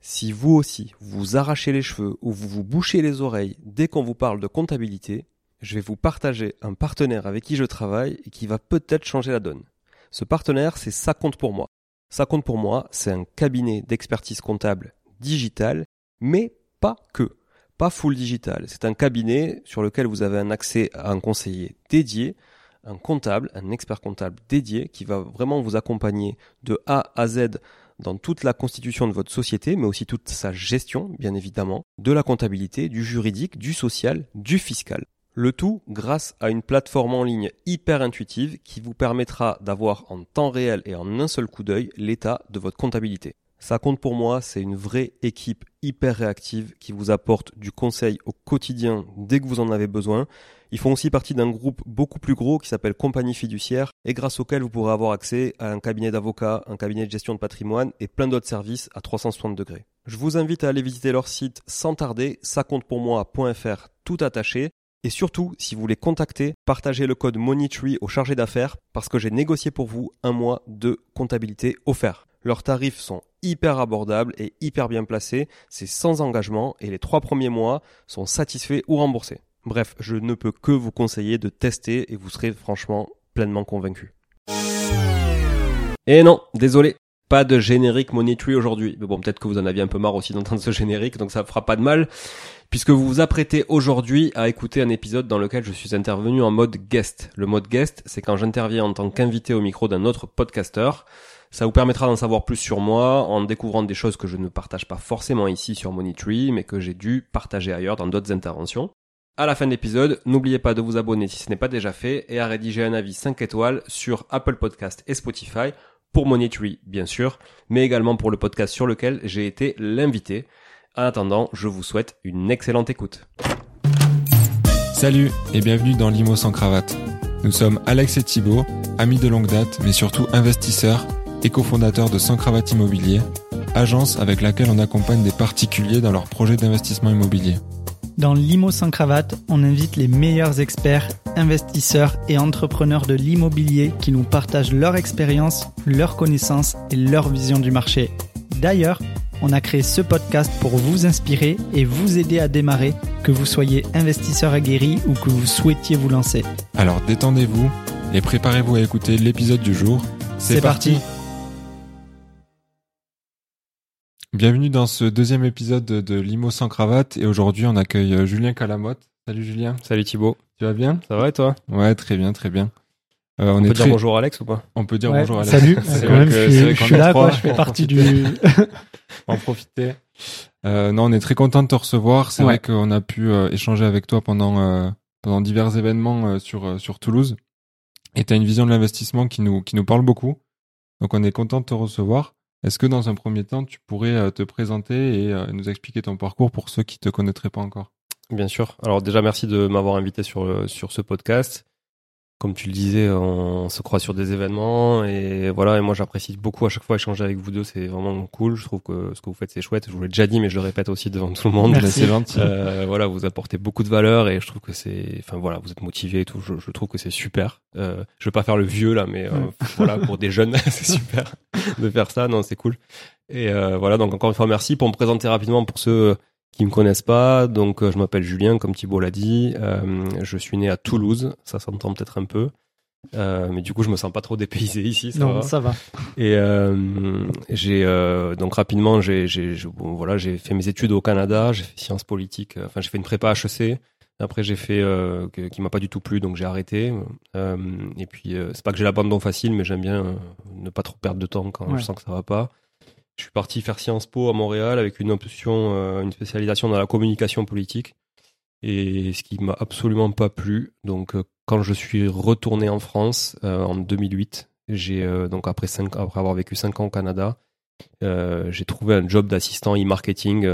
Si vous aussi, vous arrachez les cheveux ou vous vous bouchez les oreilles dès qu'on vous parle de comptabilité, je vais vous partager un partenaire avec qui je travaille et qui va peut-être changer la donne. Ce partenaire, c'est Ça compte pour moi. Ça compte pour moi, c'est un cabinet d'expertise comptable digital, mais pas que. Pas full digital. C'est un cabinet sur lequel vous avez un accès à un conseiller dédié, un comptable, un expert comptable dédié qui va vraiment vous accompagner de A à Z dans toute la constitution de votre société, mais aussi toute sa gestion, bien évidemment, de la comptabilité, du juridique, du social, du fiscal. Le tout grâce à une plateforme en ligne hyper intuitive qui vous permettra d'avoir en temps réel et en un seul coup d'œil l'état de votre comptabilité. Ça compte pour moi, c'est une vraie équipe hyper réactive qui vous apporte du conseil au quotidien dès que vous en avez besoin. Ils font aussi partie d'un groupe beaucoup plus gros qui s'appelle Compagnie Fiduciaire et grâce auquel vous pourrez avoir accès à un cabinet d'avocats, un cabinet de gestion de patrimoine et plein d'autres services à 360 degrés. Je vous invite à aller visiter leur site sans tarder, ça-compte-pour-moi.fr tout attaché. Et surtout, si vous voulez contacter, partagez le code MONEYTREE au chargé d'affaires parce que j'ai négocié pour vous un mois de comptabilité offert. Leurs tarifs sont hyper abordables et hyper bien placés, c'est sans engagement et les trois premiers mois sont satisfaits ou remboursés. Bref, je ne peux que vous conseiller de tester et vous serez franchement pleinement convaincu. Et non, désolé, pas de générique Money aujourd'hui. Mais bon, peut-être que vous en aviez un peu marre aussi d'entendre ce générique, donc ça fera pas de mal, puisque vous vous apprêtez aujourd'hui à écouter un épisode dans lequel je suis intervenu en mode guest. Le mode guest, c'est quand j'interviens en tant qu'invité au micro d'un autre podcasteur. Ça vous permettra d'en savoir plus sur moi en découvrant des choses que je ne partage pas forcément ici sur Money mais que j'ai dû partager ailleurs dans d'autres interventions. À la fin de l'épisode, n'oubliez pas de vous abonner si ce n'est pas déjà fait et à rédiger un avis 5 étoiles sur Apple Podcast et Spotify pour Money bien sûr, mais également pour le podcast sur lequel j'ai été l'invité. En attendant, je vous souhaite une excellente écoute. Salut et bienvenue dans Limo sans cravate. Nous sommes Alex et Thibault, amis de longue date mais surtout investisseurs et cofondateur de Sans Cravate Immobilier, agence avec laquelle on accompagne des particuliers dans leurs projets d'investissement immobilier. Dans Limo sans cravate, on invite les meilleurs experts, investisseurs et entrepreneurs de l'immobilier qui nous partagent leur expérience, leurs connaissances et leur vision du marché. D'ailleurs, on a créé ce podcast pour vous inspirer et vous aider à démarrer, que vous soyez investisseur aguerri ou que vous souhaitiez vous lancer. Alors détendez-vous et préparez-vous à écouter l'épisode du jour. C'est parti. Bienvenue dans ce deuxième épisode de Limo sans cravate et aujourd'hui on accueille euh, Julien Calamotte. Salut Julien. Salut Thibaut. Tu vas bien? Ça va et toi? Ouais, très bien, très bien. Euh, on, peut dire bonjour Alex ou pas? On peut dire bonjour Alex. Salut. C'est vrai que, je, suis là, quoi, je fais partie du. en profiter. Euh, non, on est très content de te recevoir. C'est vrai qu'on a pu euh, échanger avec toi pendant euh, pendant divers événements sur sur Toulouse. Et tu as une vision de l'investissement qui nous qui nous parle beaucoup. Donc on est content de te recevoir. Est-ce que dans un premier temps, tu pourrais euh, te présenter et euh, nous expliquer ton parcours pour ceux qui te connaîtraient pas encore? Bien sûr. Alors déjà, merci de m'avoir invité sur, euh, sur ce podcast comme tu le disais, on se croit sur des événements et voilà. Et moi, j'apprécie beaucoup à chaque fois échanger avec vous deux. C'est vraiment cool. Je trouve que ce que vous faites, c'est chouette. Je vous l'ai déjà dit, mais je le répète aussi devant tout le monde. C'est euh, voilà, vous apportez beaucoup de valeur et je trouve que c'est, enfin voilà, vous êtes motivé et tout. Je, je trouve que c'est super. Euh, je veux pas faire le vieux là, mais euh, voilà, pour des jeunes, c'est super de faire ça. Non, c'est cool. Et euh, voilà, donc encore une fois, merci pour me présenter rapidement pour ceux qui me connaissent pas, donc euh, je m'appelle Julien, comme Thibault l'a dit. Euh, je suis né à Toulouse, ça s'entend peut-être un peu. Euh, mais du coup, je me sens pas trop dépaysé ici. Ça non, va. ça va. Et euh, j'ai donc rapidement, j'ai bon, voilà, j'ai fait mes études au Canada, j'ai fait sciences politiques. Enfin, j'ai fait une prépa HEC. Après, j'ai fait qui m'a pas du tout plu, donc j'ai arrêté. et puis, c'est pas que j'ai l'abandon facile, mais j'aime bien ne pas trop perdre de temps quand je sens que ça va pas. Je suis parti faire Sciences Po à Montréal avec une option, euh, une spécialisation dans la communication politique. Et ce qui m'a absolument pas plu. Donc, euh, quand je suis retourné en France euh, en 2008, j'ai donc après avoir vécu cinq ans au Canada, j'ai trouvé un job d'assistant e-marketing.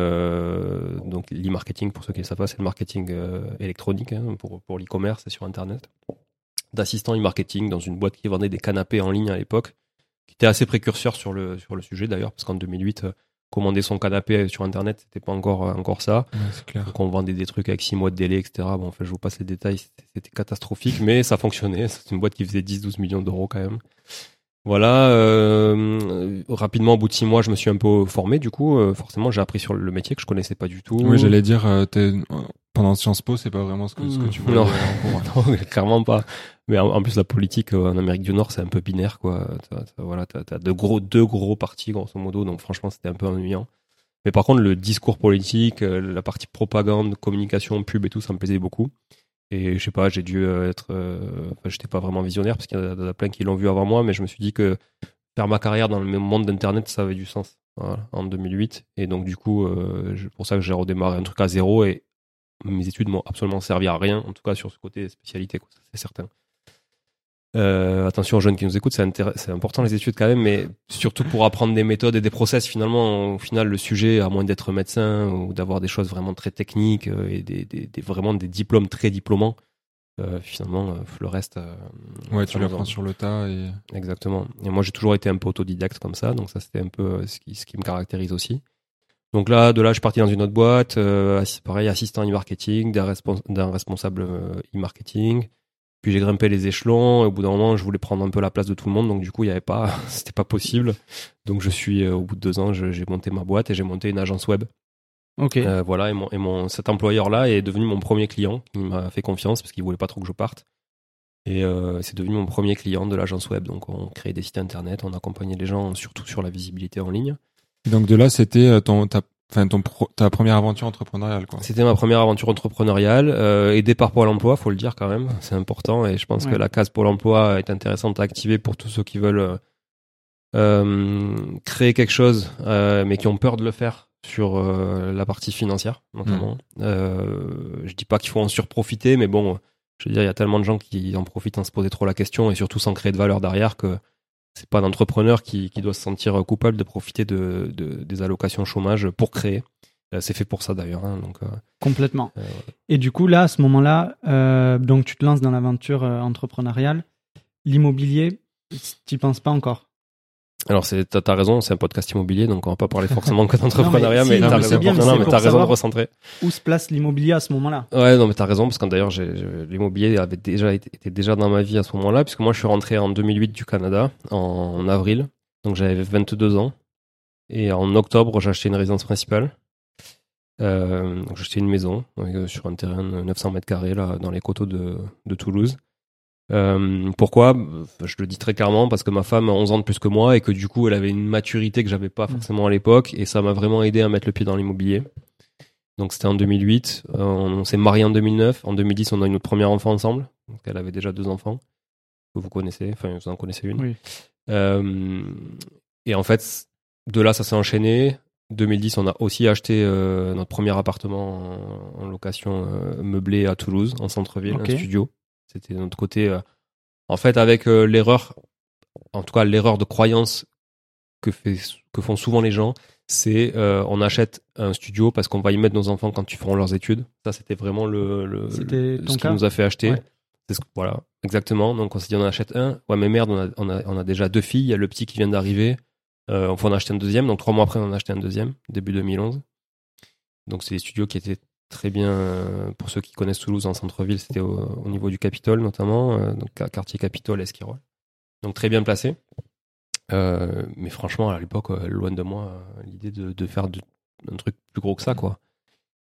donc, l'e-marketing, pour ceux qui ne savent pas, c'est le marketing électronique hein, pour, pour l'e-commerce et sur Internet. D'assistant e-marketing dans une boîte qui vendait des canapés en ligne à l'époque qui était assez précurseur sur le, sur le sujet d'ailleurs, parce qu'en 2008, euh, commander son canapé sur Internet, c'était pas encore, euh, encore ça. clair. Donc on vendait des trucs avec 6 mois de délai, etc. Bon, en fait, je vous passe les détails, c'était catastrophique, mais ça fonctionnait. C'est une boîte qui faisait 10-12 millions d'euros quand même. Voilà, euh, rapidement au bout de six mois, je me suis un peu formé. Du coup, euh, forcément, j'ai appris sur le métier que je connaissais pas du tout. Oui, j'allais dire, euh, pendant Sciences Po, c'est pas vraiment ce que, ce que tu voulais Non. Non, clairement pas. Mais en, en plus, la politique euh, en Amérique du Nord, c'est un peu binaire, quoi. T'as, t'as- voilà, t'as, gros, deux gros partis, grosso modo. Donc, franchement, c'était un peu ennuyant. Mais par contre, le discours politique, euh, la partie propagande, communication, pub et tout, ça me plaisait beaucoup. Et je sais pas, j'ai dû euh, être, euh, enfin, j'étais pas vraiment visionnaire parce qu'il y en a, y plein qui l'ont vu avant moi, mais je me suis dit que faire ma carrière dans le monde d'internet, ça avait du sens. Voilà, en 2008. Et donc, du coup, euh, c'est pour ça que j'ai redémarré un truc à zéro et mes études m'ont absolument servi à rien, en tout cas sur ce côté spécialité, c'est certain. Euh, attention aux jeunes qui nous écoutent, c'est important les études quand même, mais surtout pour apprendre des méthodes et des process. Finalement, au final, le sujet, à moins d'être médecin ou d'avoir des choses vraiment très techniques euh, et des, des- des- vraiment des diplômes très diplômants, euh, finalement, le reste. Ouais, tu l'apprends en- sur le tas et Exactement. Et moi, j'ai toujours été un peu autodidacte comme ça, donc ça, c'était un peu ce qui, ce qui me caractérise aussi. Donc là, de là, je suis parti dans une autre boîte, euh, pareil, assistant e-marketing, d'un respons- d'un responsable euh, e-marketing. Puis j'ai grimpé les échelons. Et au bout d'un moment, je voulais prendre un peu la place de tout le monde, donc du coup, il y avait pas, c'était pas possible. Donc je suis, euh, au bout de deux ans, j'ai monté ma boîte et j'ai monté une agence web. Ok. Euh, voilà, et, mon, et mon, cet employeur-là est devenu mon premier client. Il m'a fait confiance parce qu'il voulait pas trop que je parte. Et euh, c'est devenu mon premier client de l'agence web. Donc on créait des sites internet, on accompagnait les gens surtout sur la visibilité en ligne. Et donc de là, c'était euh, ton, ta, enfin ton pro- ta première aventure entrepreneuriale, quoi. C'était ma première aventure entrepreneuriale, euh, aidée par Pôle emploi, faut le dire quand même, c'est important. Et je pense Ouais. que la case Pôle emploi est intéressante à activer pour tous ceux qui veulent euh, euh, créer quelque chose, euh, mais qui ont peur de le faire sur euh, la partie financière, notamment. Euh, je dis pas qu'il faut en surprofiter, mais bon, je veux dire, il y a tellement de gens qui en profitent sans se poser trop la question et surtout sans créer de valeur derrière que c'est pas l'entrepreneur qui, qui doit se sentir coupable de profiter de, de- des allocations chômage pour créer. Euh, C'est fait pour ça d'ailleurs. hein, donc, euh, Complètement. Euh, Et du coup, là, à ce moment-là, euh, donc tu te lances dans l'aventure entrepreneuriale. L'immobilier, tu penses pas encore? Alors, c'est, t'as, raison, c'est un podcast immobilier, donc on va pas parler forcément que d'entrepreneuriat, si, mais, t'as mais raison, bien, non, t'as raison de recentrer. Où se place l'immobilier à ce moment-là Ouais, non, mais t'as raison, parce que d'ailleurs, l'immobilier avait déjà été, était déjà dans ma vie à ce moment-là, puisque moi, je suis rentré en 2008 du Canada, en, en avril, donc j'avais 22 ans, et en octobre, j'ai acheté une résidence principale. Euh, donc j'ai acheté une maison euh, sur un terrain de 900 mètres carrés là dans les coteaux de, de Toulouse. Euh, pourquoi? Je le dis très clairement parce que ma femme a 11 ans de plus que moi et que du coup elle avait une maturité que j'avais pas Mm. forcément à l'époque et ça m'a vraiment aidé à mettre le pied dans l'immobilier. Donc c'était en 2008, euh, on, s'est marié en 2009, en 2010 on a eu notre premier enfant ensemble, donc elle avait déjà deux enfants que vous connaissez, enfin vous en connaissez une. Oui. Euh, et en fait, de là, ça s'est enchaîné. 2010, on a aussi acheté euh, notre premier appartement en, en location euh, meublé à Toulouse, en centre-ville, Ok. un studio. C'était de notre côté. euh, en fait, avec euh, l'erreur, en tout cas l'erreur de croyance que, fait, que font souvent les gens, c'est euh, on achète un studio parce qu'on va y mettre nos enfants quand ils feront leurs études. Ça, c'était vraiment le, ce qui nous a fait acheter. Ouais. Ce voilà, exactement. Donc on s'est dit on en achète un. Ouais, mais merde, on a, on a, on a déjà deux filles. Il y a le petit qui vient d'arriver. Euh, on faut en acheter un deuxième. Donc trois mois après, on en a acheté un deuxième, début 2011. Donc c'est des studios qui étaient très bien, euh, pour ceux qui connaissent Toulouse en centre-ville, c'était au, au niveau du Capitole notamment, euh, donc quartier Capitole, Esquirol. Donc très bien placé. Euh, mais franchement, à l'époque, loin de moi, l'idée de, faire un truc plus gros que ça, quoi.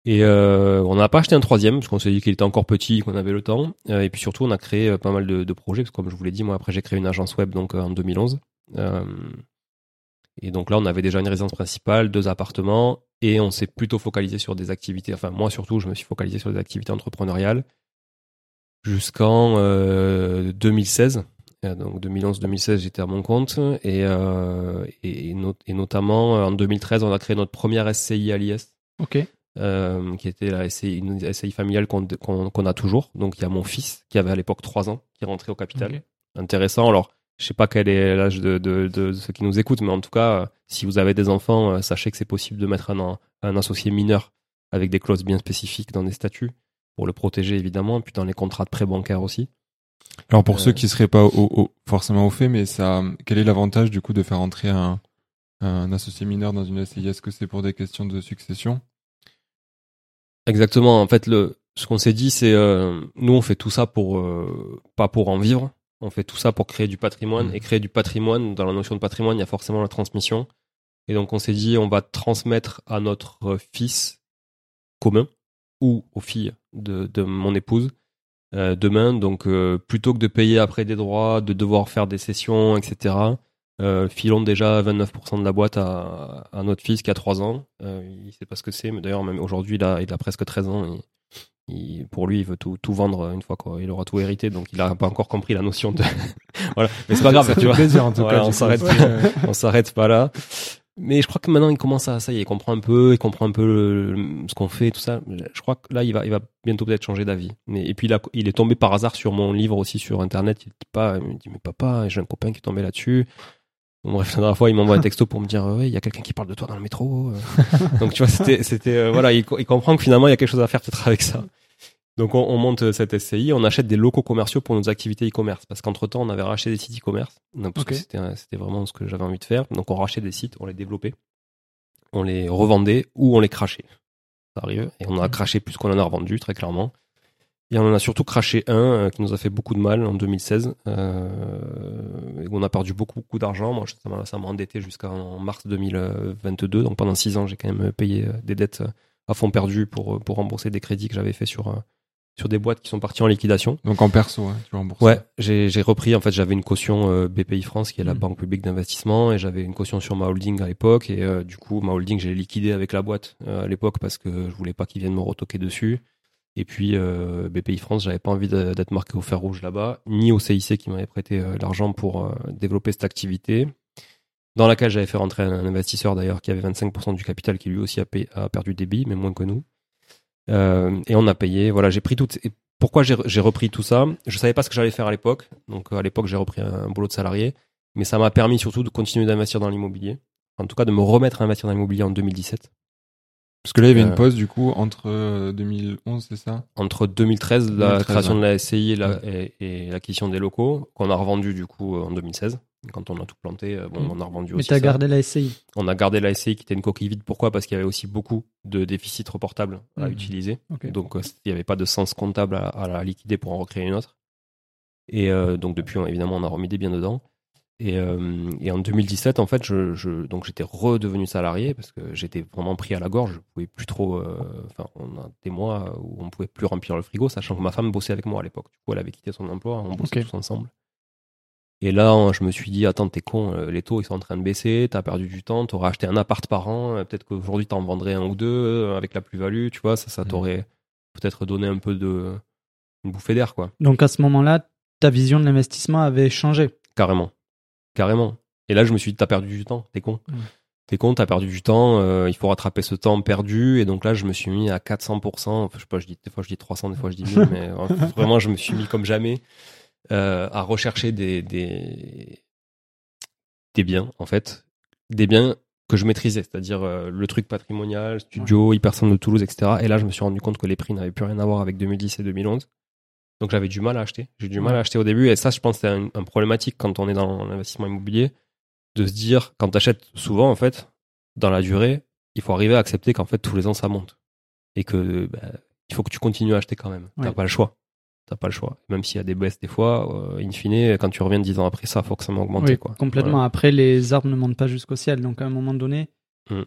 Et on n'a pas acheté un troisième parce qu'on s'est dit qu'il était encore petit, qu'on avait le temps. Et puis surtout, on a créé pas mal de, projets parce que comme je vous l'ai dit, moi après j'ai créé une agence web donc en 2011. Euh, et donc là, on avait déjà une résidence principale, deux appartements, et on s'est plutôt focalisé sur des activités. Enfin, moi surtout, je me suis focalisé sur des activités entrepreneuriales jusqu'en euh, 2016. Euh, Donc 2011-2016, j'étais à mon compte et, euh, et, et notamment euh, en 2013, on a créé notre première SCI à l'IS Ok. euh, qui était la SCI, une SCI familiale qu'on a toujours. Donc il y a mon fils qui avait à l'époque 3 ans qui est rentré au capital. Intéressant. Alors je sais pas quel est l'âge de, de, de ceux qui nous écoutent, mais en tout cas, euh, si vous avez des enfants, euh, sachez que c'est possible de mettre un, associé mineur avec des clauses bien spécifiques dans des statuts pour le protéger évidemment, et puis dans les contrats de prêt bancaire aussi. Alors pour Euh, ceux qui seraient pas au, au- forcément au fait, mais ça, quel est l'avantage du coup de faire entrer un, un associé mineur dans une SCI Est-ce que c'est pour des questions de succession? Exactement. En fait, le, ce qu'on s'est dit, c'est euh, nous, on fait tout ça pour euh, pas pour en vivre. On fait tout ça pour créer du patrimoine. Mhm. Et créer du patrimoine, dans la notion de patrimoine, il y a forcément la transmission. Et donc on s'est dit, on va transmettre à notre fils commun ou aux filles de, de mon épouse euh, demain. Donc euh, plutôt que de payer après des droits, de devoir faire des sessions, etc. Euh, filons déjà 29% de la boîte à, à notre fils qui a 3 ans. Euh, il sait pas ce que c'est, mais d'ailleurs même aujourd'hui il a, il a presque 13 ans. Il- pour lui, il veut tout, tout vendre une fois quoi. Il aura tout hérité, donc il a pas encore compris la notion de. voilà, mais c'est pas grave, ça tu fait vois. plaisir en tout Voilà, cas. on s'arrête on s'arrête pas là. Mais je crois que maintenant il commence à ça y est, il comprend un peu, il comprend un peu le- le- ce qu'on fait, tout ça. Je crois que là il va, il va bientôt peut-être changer d'avis. Mais et puis là, il est tombé par hasard sur mon livre aussi sur internet. Il dit pas, il me dit mais papa, j'ai un copain qui est tombé là-dessus. Bon, bref, la dernière fois, il m'envoie un texto pour me dire ouais, il y a quelqu'un qui parle de toi dans le métro. Donc tu vois, c'était, c'était euh, voilà, il comprend que finalement il y a quelque chose à faire peut-être avec ça. Donc on, on monte cette SCI, on achète des locaux commerciaux pour nos activités e-commerce parce qu'entre temps on avait racheté des sites e-commerce donc, parce que c'était vraiment ce que j'avais envie de faire. Donc on rachetait des sites, on les développait, on les revendait ou on les crachait. Ça arrive et on a craché plus qu'on en a revendu très clairement. Et on en a surtout craché un euh, qui nous a fait beaucoup de mal en 2016. Euh, et on a perdu beaucoup, beaucoup d'argent. Moi, ça m'a- ça m'a endetté jusqu'en mars 2022. Donc pendant six ans, j'ai quand même payé euh, des dettes à fond perdu pour, euh, pour rembourser des crédits que j'avais fait sur, euh, sur des boîtes qui sont parties en liquidation. Donc en perso, ouais, tu rembourses. Ouais, j'ai repris. En fait, j'avais une caution euh, BPI France, qui est la Mhm. banque publique d'investissement, et j'avais une caution sur ma holding à l'époque. Et euh, du coup, ma holding, j'ai liquidé avec la boîte euh, à l'époque parce que je voulais pas qu'ils viennent me retoquer dessus. Et puis BPI France, j'avais pas envie d'être marqué au fer rouge là-bas, ni au CIC qui m'avait prêté l'argent pour développer cette activité, dans laquelle j'avais fait rentrer un, investisseur d'ailleurs qui avait 25% du capital, qui lui aussi a perdu des billes, mais moins que nous. Euh, et on a payé. Voilà, j'ai pris tout. Et pourquoi j'ai repris tout ça? Je savais pas ce que j'allais faire à l'époque. Donc euh, à l'époque, j'ai repris un, boulot de salarié, mais ça m'a permis surtout de continuer d'investir dans l'immobilier. En tout cas, de me remettre à investir dans l'immobilier en 2017. Parce que là, il y avait Euh, une pause du coup entre euh, 2011, c'est ça? Entre 2013, la 2013, création ouais. de la SCI et la- et, et l'acquisition des locaux, qu'on a revendu du coup euh, en 2016. Quand on a tout planté, euh, bon, Mm. on a revendu Mais aussi. t'as ça. gardé la SCI. On a gardé la SCI qui était une coquille vide. Pourquoi? Parce qu'il y avait aussi beaucoup de déficits reportables à Mhm. utiliser. Donc euh, il n'y avait pas de sens comptable à, à la liquider pour en recréer une autre. Et euh, donc depuis, on- évidemment, on a remis des biens dedans. Et, euh, et en 2017, en fait, je, je- donc j'étais redevenu salarié parce que j'étais vraiment pris à la gorge. Je pouvais plus trop. euh, Enfin, on a des mois où on pouvait plus remplir le frigo, sachant que ma femme bossait avec moi à l'époque. Du coup, elle avait quitté son emploi, on bossait tous ensemble. Et là, hein, je me suis dit, attends, t'es con, euh, les taux ils sont en train de baisser, t'as perdu du temps, t'aurais acheté un appart par an, peut-être qu'aujourd'hui t'en vendrais un ou deux avec la plus-value, tu vois, ça, ça t'aurait peut-être donné un peu de une bouffée d'air, quoi. Donc à ce moment-là, ta vision de l'investissement avait changé. Carrément. Carrément. Et là, je me suis dit, t'as perdu du temps, t'es con. Mm. T'es con, t'as perdu du temps, euh, il faut rattraper ce temps perdu. Et donc là, je me suis mis à 400%. Enfin, je sais pas, je dis, des fois je dis 300, des fois je dis 1000, mais euh, vraiment, je me suis mis comme jamais euh, à rechercher des, des, des biens, en fait. Des biens que je maîtrisais, c'est-à-dire euh, le truc patrimonial, studio, hypercentre de Toulouse, etc. Et là, je me suis rendu compte que les prix n'avaient plus rien à voir avec 2010 et 2011. Donc j'avais du mal à acheter. J'ai du mal à acheter au début. Et ça, je pense, c'est un, un problématique quand on est dans l'investissement immobilier, de se dire, quand tu achètes souvent, en fait, dans la durée, il faut arriver à accepter qu'en fait, tous les ans, ça monte. Et que bah, il faut que tu continues à acheter quand même. T'as Ouais. pas le choix. T'as pas le choix. Même s'il y a des baisses des fois, euh, in fine, quand tu reviens dix ans après ça, ça m'augmente. Oui, quoi. complètement. Voilà. Après, les arbres ne montent pas jusqu'au ciel. Donc à un moment donné, Mm.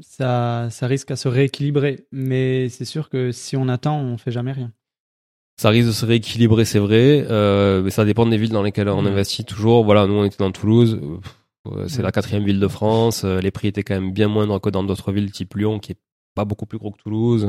ça, ça risque à se rééquilibrer. Mais c'est sûr que si on attend, on fait jamais rien. Ça risque de se rééquilibrer, c'est vrai, euh, mais ça dépend des villes dans lesquelles on Mhm. investit toujours. Voilà, nous on était dans Toulouse, c'est Mhm. la quatrième ville de France, euh, les prix étaient quand même bien moindres que dans d'autres villes type Lyon, qui est pas beaucoup plus gros que Toulouse.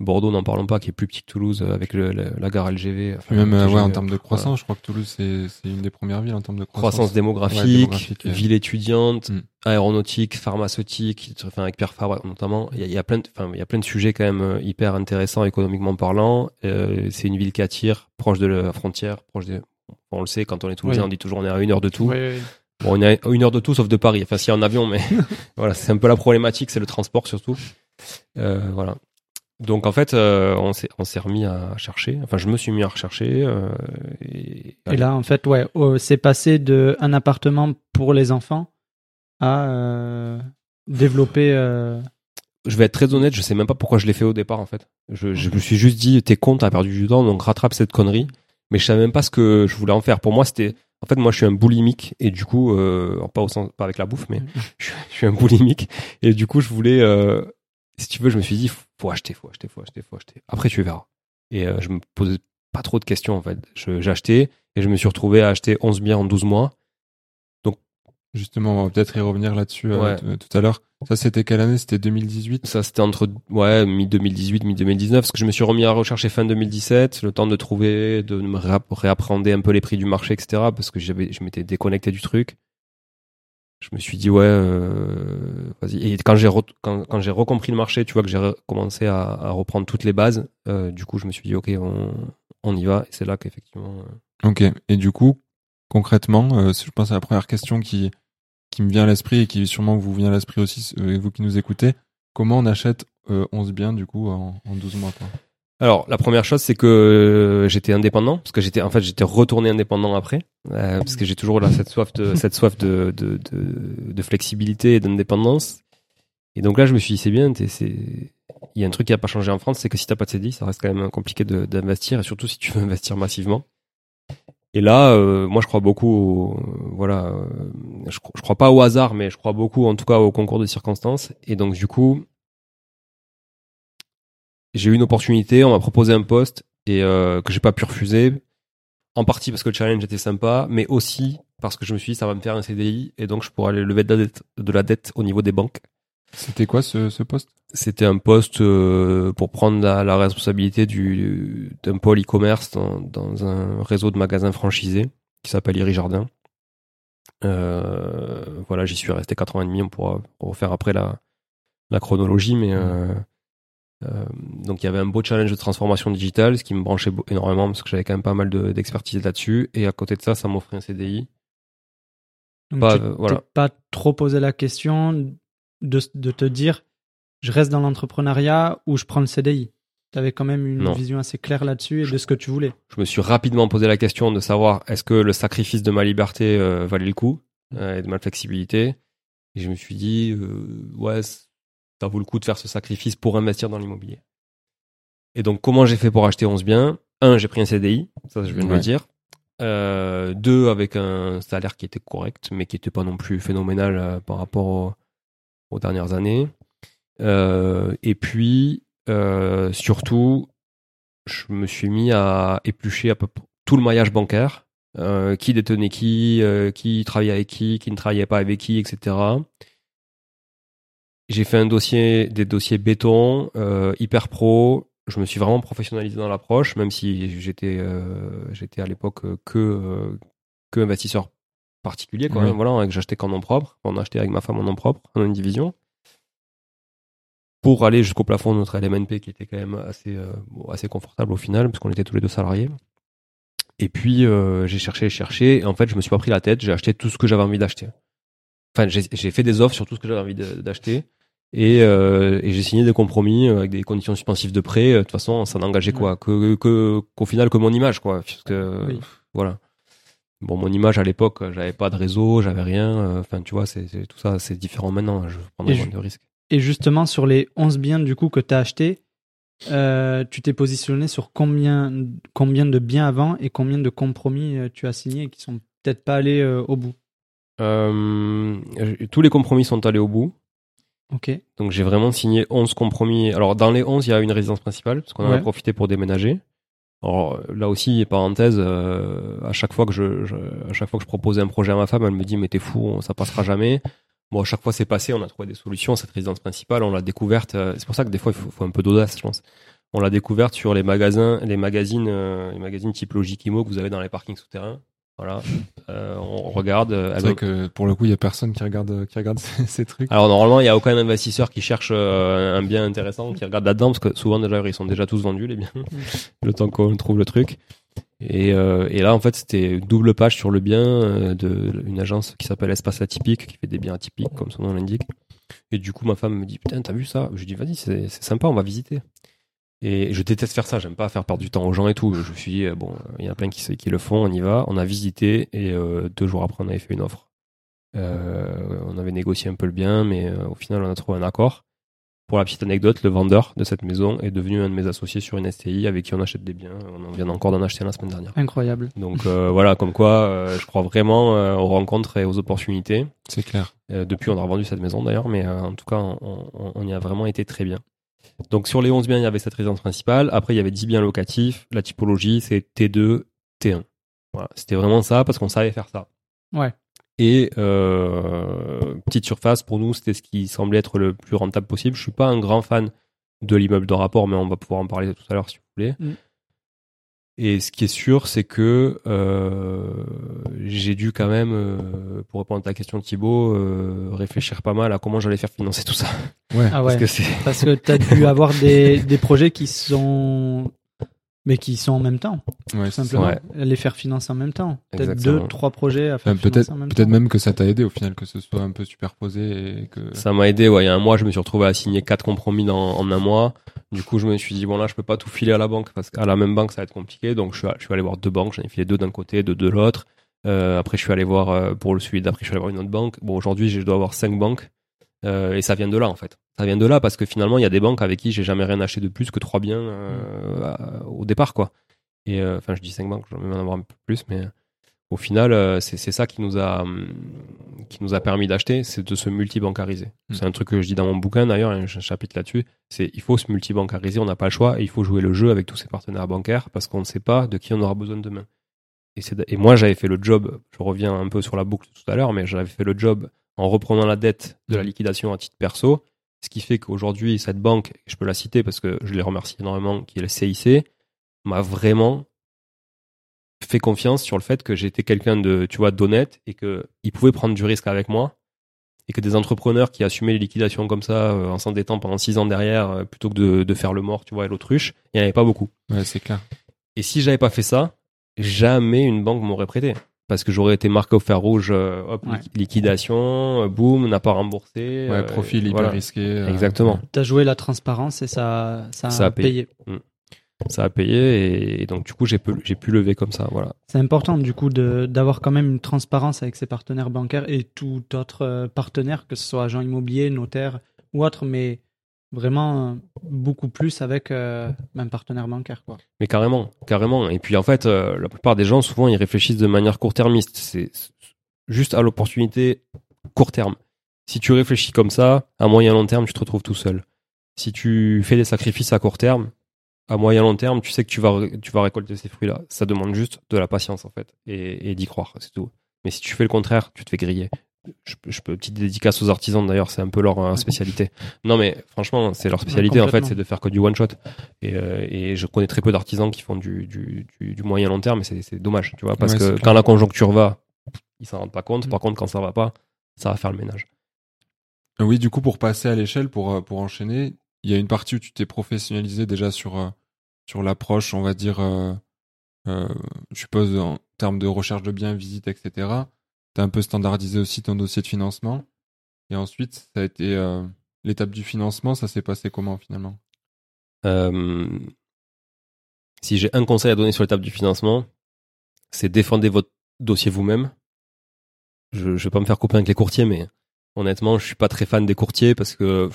Euh, Bordeaux, n'en parlons pas, qui est plus petit que Toulouse euh, avec le- le- la gare LGV. enfin, même euh, ouais, en TGV, termes de voilà. croissance, je crois que Toulouse c'est c'est une des premières villes en termes de croissance. croissance démographique, Ouais, démographique, ouais. ville étudiante, Mm. aéronautique, pharmaceutique, enfin avec Pierre Fabre notamment. Il y a, il y a plein, de, enfin il y a plein de sujets quand même euh, hyper intéressants économiquement parlant. Euh, c'est une ville qui attire, proche de la frontière, proche des. On le sait, quand on est toulousain, Oui. on dit toujours on est à une heure de tout. Oui, oui. Bon, on est à une heure de tout sauf de Paris. Enfin, si en avion, mais voilà, c'est un peu la problématique, c'est le transport surtout. Euh, voilà. Donc en fait, euh, on s'est on s'est remis à chercher. Enfin, je me suis mis à rechercher. euh, et, Et là, en fait, ouais, oh, c'est passé de un appartement pour les enfants à euh, développer. euh, je vais être très honnête, je sais même pas pourquoi je l'ai fait au départ en fait. Je, je me suis juste dit, t'es con, t'as perdu du temps, donc rattrape cette connerie. mais je savais même pas ce que je voulais en faire. Pour moi, c'était en fait, moi, je suis un boulimique et du coup, euh, pas au sens, pas avec la bouffe, mais je, suis un boulimique et du coup, je voulais, euh, si tu veux, je me suis dit, faut acheter, faut acheter, faut acheter, faut acheter. Après, tu verras. Et euh, je me posais pas trop de questions en fait. J'ai acheté et je me suis retrouvé à acheter 11 biens en 12 mois. Justement, on va peut-être y revenir là-dessus euh, tout à l'heure. Ça, c'était quelle année? C'était 2018 Ça, c'était entre ouais, mi-2018, mi-2019, parce que je me suis remis à rechercher fin 2017, le temps de trouver, de me réappréhender un peu les prix du marché, etc., parce que j'avais, je m'étais déconnecté du truc. Je me suis dit, ouais, euh, vas-y. Et quand j'ai quand, quand j'ai recompris le marché, tu vois, que j'ai commencé à, reprendre toutes les bases, euh, du coup, je me suis dit, ok, on, y va. Et c'est là qu'effectivement. Euh, ok. Et du coup, concrètement, je pense à la première question qui, qui me vient à l'esprit et qui sûrement vous vient à l'esprit aussi, vous qui nous écoutez. Comment on achète 11 biens du coup en, en 12 mois quoi? Alors la première chose c'est que j'étais indépendant parce que j'étais en fait j'étais retourné indépendant après euh, parce que j'ai toujours là cette soif de cette soif de de, de, de flexibilité et d'indépendance et donc là je me suis dit c'est bien c'est il y a un truc qui a pas changé en France c'est que si t'as pas de CDI ça reste quand même compliqué d'investir et surtout si tu veux investir massivement et là, euh, moi, je crois beaucoup, voilà, euh, je, je, crois pas au hasard, mais je crois beaucoup, en tout cas, au concours de circonstances. Et donc, du coup, j'ai eu une opportunité, on m'a proposé un poste et euh, que j'ai pas pu refuser, en partie parce que le challenge était sympa, mais aussi parce que je me suis dit ça va me faire un CDI et donc je pourrais aller lever de la dette, de la dette au niveau des banques. C'était quoi ce, ce poste? C'était un poste euh, pour prendre la, la responsabilité du d'un pôle e-commerce dans, dans, un réseau de magasins franchisés qui s'appelle Iri Jardin. Euh, voilà, j'y suis resté 4 ans et demi. On pourra refaire après la, la chronologie, mais euh, euh, donc il y avait un beau challenge de transformation digitale, ce qui me branchait énormément parce que j'avais quand même pas mal d'expertise là-dessus. Et à côté de ça, ça m'offrait un CDI. Donc pas, voilà. pas trop posé la question de, de te dire je reste dans l'entrepreneuriat ou je prends le CDI Tu avais quand même une vision assez claire là-dessus et de ce que tu voulais. Je me suis rapidement posé la question de savoir est-ce que le sacrifice de ma liberté euh, valait le coup euh, et de ma flexibilité? Et je me suis dit, euh, ouais, ça vaut le coup de faire ce sacrifice pour investir dans l'immobilier. Et donc, comment j'ai fait pour acheter 11 biens? Un, j'ai pris un CDI, ça je viens de le dire. Euh, deux, avec un salaire qui était correct, mais qui n'était pas non plus phénoménal euh, par rapport au, aux dernières années. Euh, et puis, euh, surtout, je me suis mis à éplucher à peu tout le maillage bancaire. Euh, qui détenait qui, euh, qui travaillait avec qui, qui ne travaillait pas avec qui, etc. J'ai fait un dossier, des dossiers béton, euh, hyper pro. Je me suis vraiment professionnalisé dans l'approche, même si j'étais, euh, j'étais à l'époque que que investisseur particulier quand même, voilà, que j'achetais qu'en nom propre. On achetait avec ma femme en nom propre, en une division. Pour aller jusqu'au plafond de notre LMNP qui était quand même assez, euh, assez confortable au final, parce qu'on était tous les deux salariés. Et puis, euh, j'ai cherché, cherché, et en fait, je me suis pas pris la tête, j'ai acheté tout ce que j'avais envie d'acheter. Enfin, j'ai fait des offres sur tout ce que j'avais envie d'acheter. Et, euh, et j'ai signé des compromis avec des conditions suspensives de prêt. De toute façon, ça n'engageait quoi que qu'au final que mon image, quoi. Parce que, voilà. Bon, mon image à l'époque, j'avais pas de réseau, j'avais rien. Euh, enfin, tu vois, c'est tout ça, c'est différent maintenant. Je prends moins de risques. Et justement, sur les 11 biens du coup que tu as achetés, euh, tu t'es positionné sur combien, combien de biens avant et combien de compromis euh, tu as signés qui sont peut-être pas allés au bout? Tous les compromis sont allés au bout. Ok. Donc j'ai vraiment signé 11 compromis. Alors dans les 11, il y a une résidence principale, parce qu'on en a profité pour déménager. Alors là aussi, parenthèse, euh, à chaque fois que je, à chaque fois que je proposais un projet à ma femme, elle me dit mais t'es fou, ça passera jamais. Bon, à chaque fois c'est passé, on a trouvé des solutions. Cette résidence principale, on l'a découverte. Euh, c'est pour ça que des fois il faut, un peu d'audace, je pense. On l'a découverte sur les magasins, les magazines, euh, les magazines type Logikimo que vous avez dans les parkings souterrains. Voilà, euh, on regarde. Euh, c'est vrai que pour le coup, il y a personne qui regarde qui regarde ces, trucs. Alors normalement, il y a aucun investisseur qui cherche euh, un bien intéressant qui regarde là-dedans parce que souvent déjà ils sont déjà tous vendus les biens. le temps qu'on trouve le truc. Et, et là, en fait, c'était double page sur le bien de une agence qui s'appelle Espace Atypique qui fait des biens atypiques comme son nom l'indique. Et du coup, ma femme me dit putain, t'as vu ça? Je dis vas-y, c'est sympa, on va visiter. Et je déteste faire ça, j'aime pas faire perdre du temps aux gens et tout. Je me suis dit, bon, il y en a plein qui, qui le font, on y va. On a visité et euh, deux jours après, on avait fait une offre. Euh, on avait négocié un peu le bien, mais euh, au final, on a trouvé un accord. Pour la petite anecdote, le vendeur de cette maison est devenu un de mes associés sur une STI avec qui on achète des biens. On vient encore d'en acheter la semaine dernière. Incroyable. Donc euh, voilà, comme quoi, euh, je crois vraiment euh, aux rencontres et aux opportunités. C'est clair. depuis, on a revendu cette maison d'ailleurs, mais en tout cas, on, on, y a vraiment été très bien. Donc sur les 11 biens, il y avait cette résidence principale. Après, il y avait 10 biens locatifs. La typologie, c'est T2, T1. Voilà, c'était vraiment ça parce qu'on savait faire ça. Ouais. Et euh, petite surface, pour nous, c'était ce qui semblait être le plus rentable possible. Je suis pas un grand fan de l'immeuble de rapport, mais on va pouvoir en parler tout à l'heure si vous voulez. Mm. Et ce qui est sûr, c'est que euh, j'ai dû quand même, euh, pour répondre à ta question Thibaut, euh, réfléchir pas mal à comment j'allais faire financer tout ça. Ouais. Ah ouais. Parce que, Parce que tu as dû avoir des, des projets qui sont mais qui sont en même temps. Ouais, simplement. Les faire financer en même temps. Peut-être deux, trois projets à faire financer en même temps. Peut-être même que ça t'a aidé au final, que ce soit un peu superposé et que. Ça m'a aidé, ouais. Il y a un mois, je me suis retrouvé à signer quatre compromis dans, en un mois. Du coup, je me suis dit, bon, là, je peux pas tout filer à la banque parce qu'à la même banque, ça va être compliqué. Donc, je suis, je suis allé voir deux banques. J'en ai filé deux d'un côté, deux de l'autre. Euh, après, je suis allé voir, euh, pour le suivi d'après, je suis allé voir une autre banque. Bon, aujourd'hui, je dois avoir cinq banques. Euh, et ça vient de là, en fait. Ça vient de là parce que finalement, il y a des banques avec qui j'ai jamais rien acheté de plus que trois biens euh, au départ, quoi. Et euh, enfin, je dis 5 banques, j'en vais en avoir un peu plus, mais au final, c'est ça qui nous a hum, qui nous a permis d'acheter, c'est de se multibancariser. Mm. C'est un truc que je dis dans mon bouquin d'ailleurs, un chapitre là-dessus. C'est il faut se multibancariser, on n'a pas le choix et il faut jouer le jeu avec tous ses partenaires bancaires parce qu'on ne sait pas de qui on aura besoin demain. Et, et moi, j'avais fait le job. Je reviens un peu sur la boucle tout à l'heure, mais j'avais fait le job en reprenant la dette de la mm. liquidation à titre perso, ce qui fait qu'aujourd'hui cette banque, je peux la citer parce que je les remercie énormément, qui est le CIC m'a vraiment fait confiance sur le fait que j'étais quelqu'un de, tu vois, d'honnête et que il pouvait prendre du risque avec moi et que des entrepreneurs qui assumaient les liquidations comme ça euh, en s'endettant pendant six ans derrière euh, plutôt que de, de, faire le mort, tu vois, et l'autruche, il n'y en avait pas beaucoup. Ouais, c'est clair. Et si j'avais pas fait ça, jamais une banque m'aurait prêté. Parce que j'aurais été marqué au fer rouge, euh, hop, liquidation, boum, n'a pas remboursé. Ouais, profil hyper risqué. Exactement. T'as joué la transparence et ça, ça, a, payé. Mm ça a payé et, donc du coup j'ai pu, j'ai pu lever comme ça voilà c'est important du coup de, d'avoir quand même une transparence avec ses partenaires bancaires et tout autre euh, partenaire que ce soit agent immobilier notaire ou autre mais vraiment euh, beaucoup plus avec euh, un partenaire bancaire quoi mais carrément carrément et puis en fait la plupart des gens souvent ils réfléchissent de manière court-termiste c'est juste à l'opportunité court terme si tu réfléchis comme ça à moyen long terme tu te retrouves tout seul si tu fais des sacrifices à court terme à moyen long terme, tu sais que tu vas, tu vas récolter ces fruits-là. Ça demande juste de la patience, en fait, et, d'y croire, c'est tout. Mais si tu fais le contraire, tu te fais griller. Je, je peux, petite dédicace aux artisans d'ailleurs, c'est un peu leur euh, spécialité. Non, mais franchement, c'est leur spécialité en fait, c'est de faire que du one shot. Et, euh, et je connais très peu d'artisans qui font du, du, du, moyen long terme, mais c'est dommage, tu vois, parce que quand la conjoncture va, ils s'en rendent pas compte. Mm. Par contre, quand ça va pas, ça va faire le ménage. Oui, du coup, pour passer à l'échelle, pour, euh, pour enchaîner, il y a une partie où tu t'es professionnalisé déjà sur, euh, sur l'approche, on va dire, euh, euh, je suppose, en termes de recherche de biens, visite, etc. Tu as un peu standardisé aussi ton dossier de financement. Et ensuite, ça a été l'étape du financement, ça s'est passé comment finalement? Si j'ai un conseil à donner sur l'étape du financement, c'est défendre votre dossier vous-même. Je ne vais pas me faire couper avec les courtiers, mais honnêtement, je suis pas très fan des courtiers parce que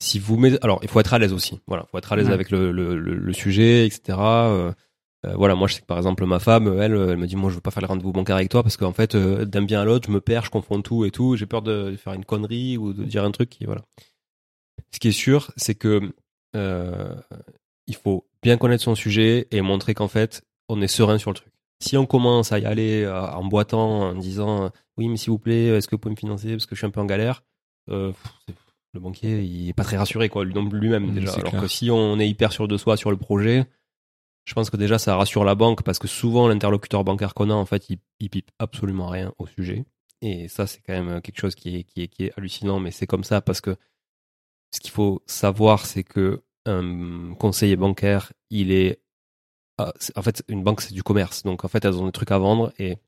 si vous mettez, alors il faut être à l'aise aussi. Voilà, faut être à l'aise avec le, le, le, sujet, etc. Euh, euh, voilà, moi je sais que par exemple ma femme, elle, elle me dit moi je veux pas faire les rendez-vous bancaires avec toi parce qu'en fait euh, d'un bien à l'autre, je me perds, je confonds tout et tout. J'ai peur de faire une connerie ou de dire un truc qui voilà. Ce qui est sûr, c'est que euh, il faut bien connaître son sujet et montrer qu'en fait on est serein sur le truc. Si on commence à y aller en boitant, en disant oui mais s'il vous plaît, est-ce que vous pouvez me financer parce que je suis un peu en galère, euh, le banquier il est pas très rassuré quoi lui-même déjà alors que si on est hyper sûr de soi sur le projet je pense que déjà ça rassure la banque parce que souvent l'interlocuteur bancaire qu'on a en fait il, pipe absolument rien au sujet. Et ça c'est quand même quelque chose qui est, qui est, hallucinant mais c'est comme ça parce que ce qu'il faut savoir c'est que un conseiller bancaire il est ah, en fait une banque c'est du commerce. Donc en fait elles ont des trucs à vendre et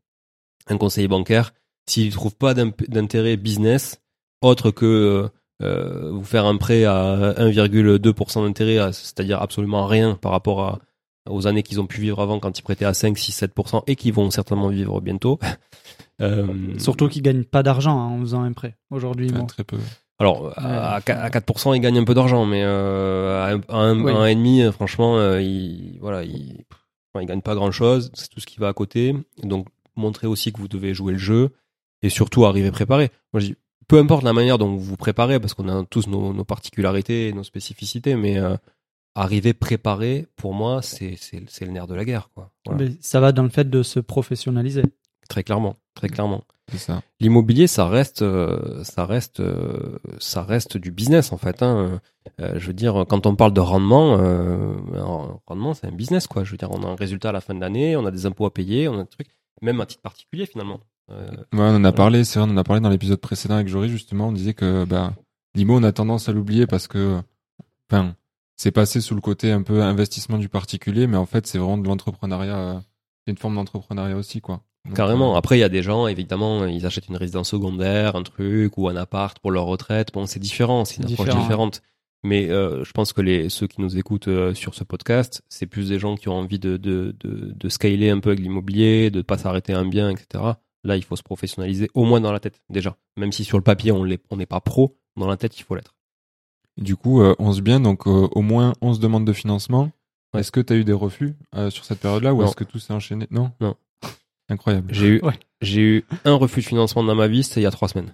un conseiller bancaire s'il trouve pas d'intérêt business autre que euh, vous faire un prêt à 1,2% d'intérêt, c'est-à-dire absolument rien par rapport à, aux années qu'ils ont pu vivre avant quand ils prêtaient à 5, 6, 7% et qui vont certainement vivre bientôt. euh, Surtout qu'ils gagnent pas d'argent hein, en faisant un prêt aujourd'hui. très peu. Alors, à, à 4%, il gagne un peu d'argent, mais euh, à un, Oui. un et demi, franchement, euh, il, voilà, il, enfin, il gagne pas grand chose. C'est tout ce qui va à côté. Donc, montrer aussi que vous devez jouer le jeu et surtout arriver préparé. Moi, je dis, peu importe la manière dont vous vous préparez, parce qu'on a tous nos, nos particularités et nos spécificités, mais euh, arriver préparé, pour moi, c'est c'est c'est le nerf de la guerre, quoi. Voilà. Mais ça va dans le fait de se professionnaliser. Très clairement, très clairement. C'est ça. L'immobilier, ça reste, euh, ça reste, euh, ça reste du business en fait. Hein. Euh, je veux dire, quand on parle de rendement, euh, rendement, c'est un business quoi. Je veux dire, on a un résultat à la fin de l'année, on a des impôts à payer, on a des trucs, même à titre particulier finalement. Euh, Ouais, on en a parlé, c'est vrai, on en a parlé dans l'épisode précédent avec Jory, justement, on disait que, bah, l'IMO, on a tendance à l'oublier parce que, enfin, c'est passé sous le côté un peu investissement du particulier, mais en fait, c'est vraiment de l'entrepreneuriat, euh, c'est une forme d'entrepreneuriat aussi, quoi. Donc, Carrément. euh, Après, il y a des gens, évidemment, ils achètent une résidence secondaire, un truc ou un appart pour leur retraite. Bon, c'est différent, c'est une approche Différent, différente. Mais euh, je pense que les ceux qui nous écoutent euh, sur ce podcast, c'est plus des gens qui ont envie de de de, de scaler un peu avec l'immobilier, de pas s'arrêter à un bien, etc. Là, il faut se professionnaliser au moins dans la tête déjà. Même si sur le papier on n'est pas pro, dans la tête il faut l'être. Du coup, euh, 11 biens, donc euh, au moins 11 demandes de financement. Ouais. Est-ce que tu as eu des refus euh, sur cette période-là ou est-ce que tout s'est enchaîné? Non? Non. Incroyable. J'ai eu Ouais. j'ai eu un refus de financement dans ma vie, c'était il y a trois semaines.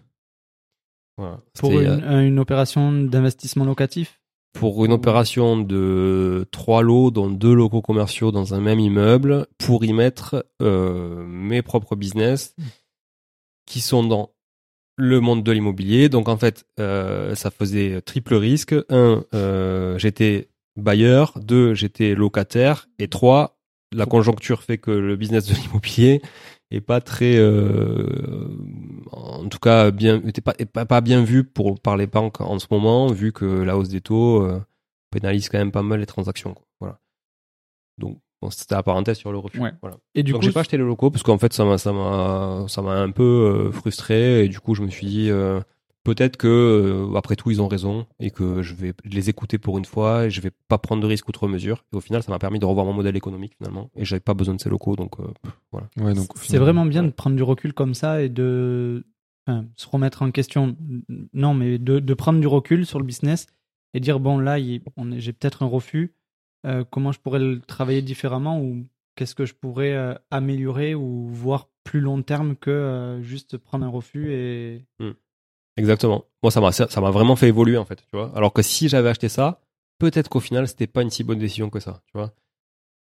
Voilà. Pour une, euh, une opération d'investissement locatif? pour une opération de trois lots, dont deux locaux commerciaux dans un même immeuble, pour y mettre euh, mes propres business qui sont dans le monde de l'immobilier. Donc en fait, euh, ça faisait triple risque. Un, euh, j'étais bailleur. Deux, j'étais locataire. Et trois, la conjoncture fait que le business de l'immobilier est pas très, euh, en tout cas, bien, était pas, pas, pas bien vu pour par les banques en ce moment, vu que la hausse des taux euh, pénalise quand même pas mal les transactions. Voilà. Donc, bon, c'était la parenthèse sur le refus. Ouais. Voilà. Et du Donc coup, j'ai pas acheté les locaux parce qu'en fait ça m'a ça m'a ça m'a un peu euh, frustré et du coup je me suis dit euh, peut-être que euh, après tout ils ont raison et que je vais les écouter pour une fois et je vais pas prendre de risques outre mesure et au final ça m'a permis de revoir mon modèle économique finalement et j'avais pas besoin de ces locaux donc euh, voilà. Ouais, donc, au c'est final- vraiment bien de prendre du recul comme ça et de enfin, se remettre en question. Non, mais de, de prendre du recul sur le business et dire bon là, il- on est- j'ai peut-être un refus. Euh, comment je pourrais le travailler différemment ou qu'est-ce que je pourrais euh, améliorer ou voir plus long terme que euh, juste prendre un refus et Exactement. Moi ça m'a ça m'a vraiment fait évoluer en fait, tu vois. Alors que si j'avais acheté ça, peut-être qu'au final c'était pas une si bonne décision que ça, tu vois.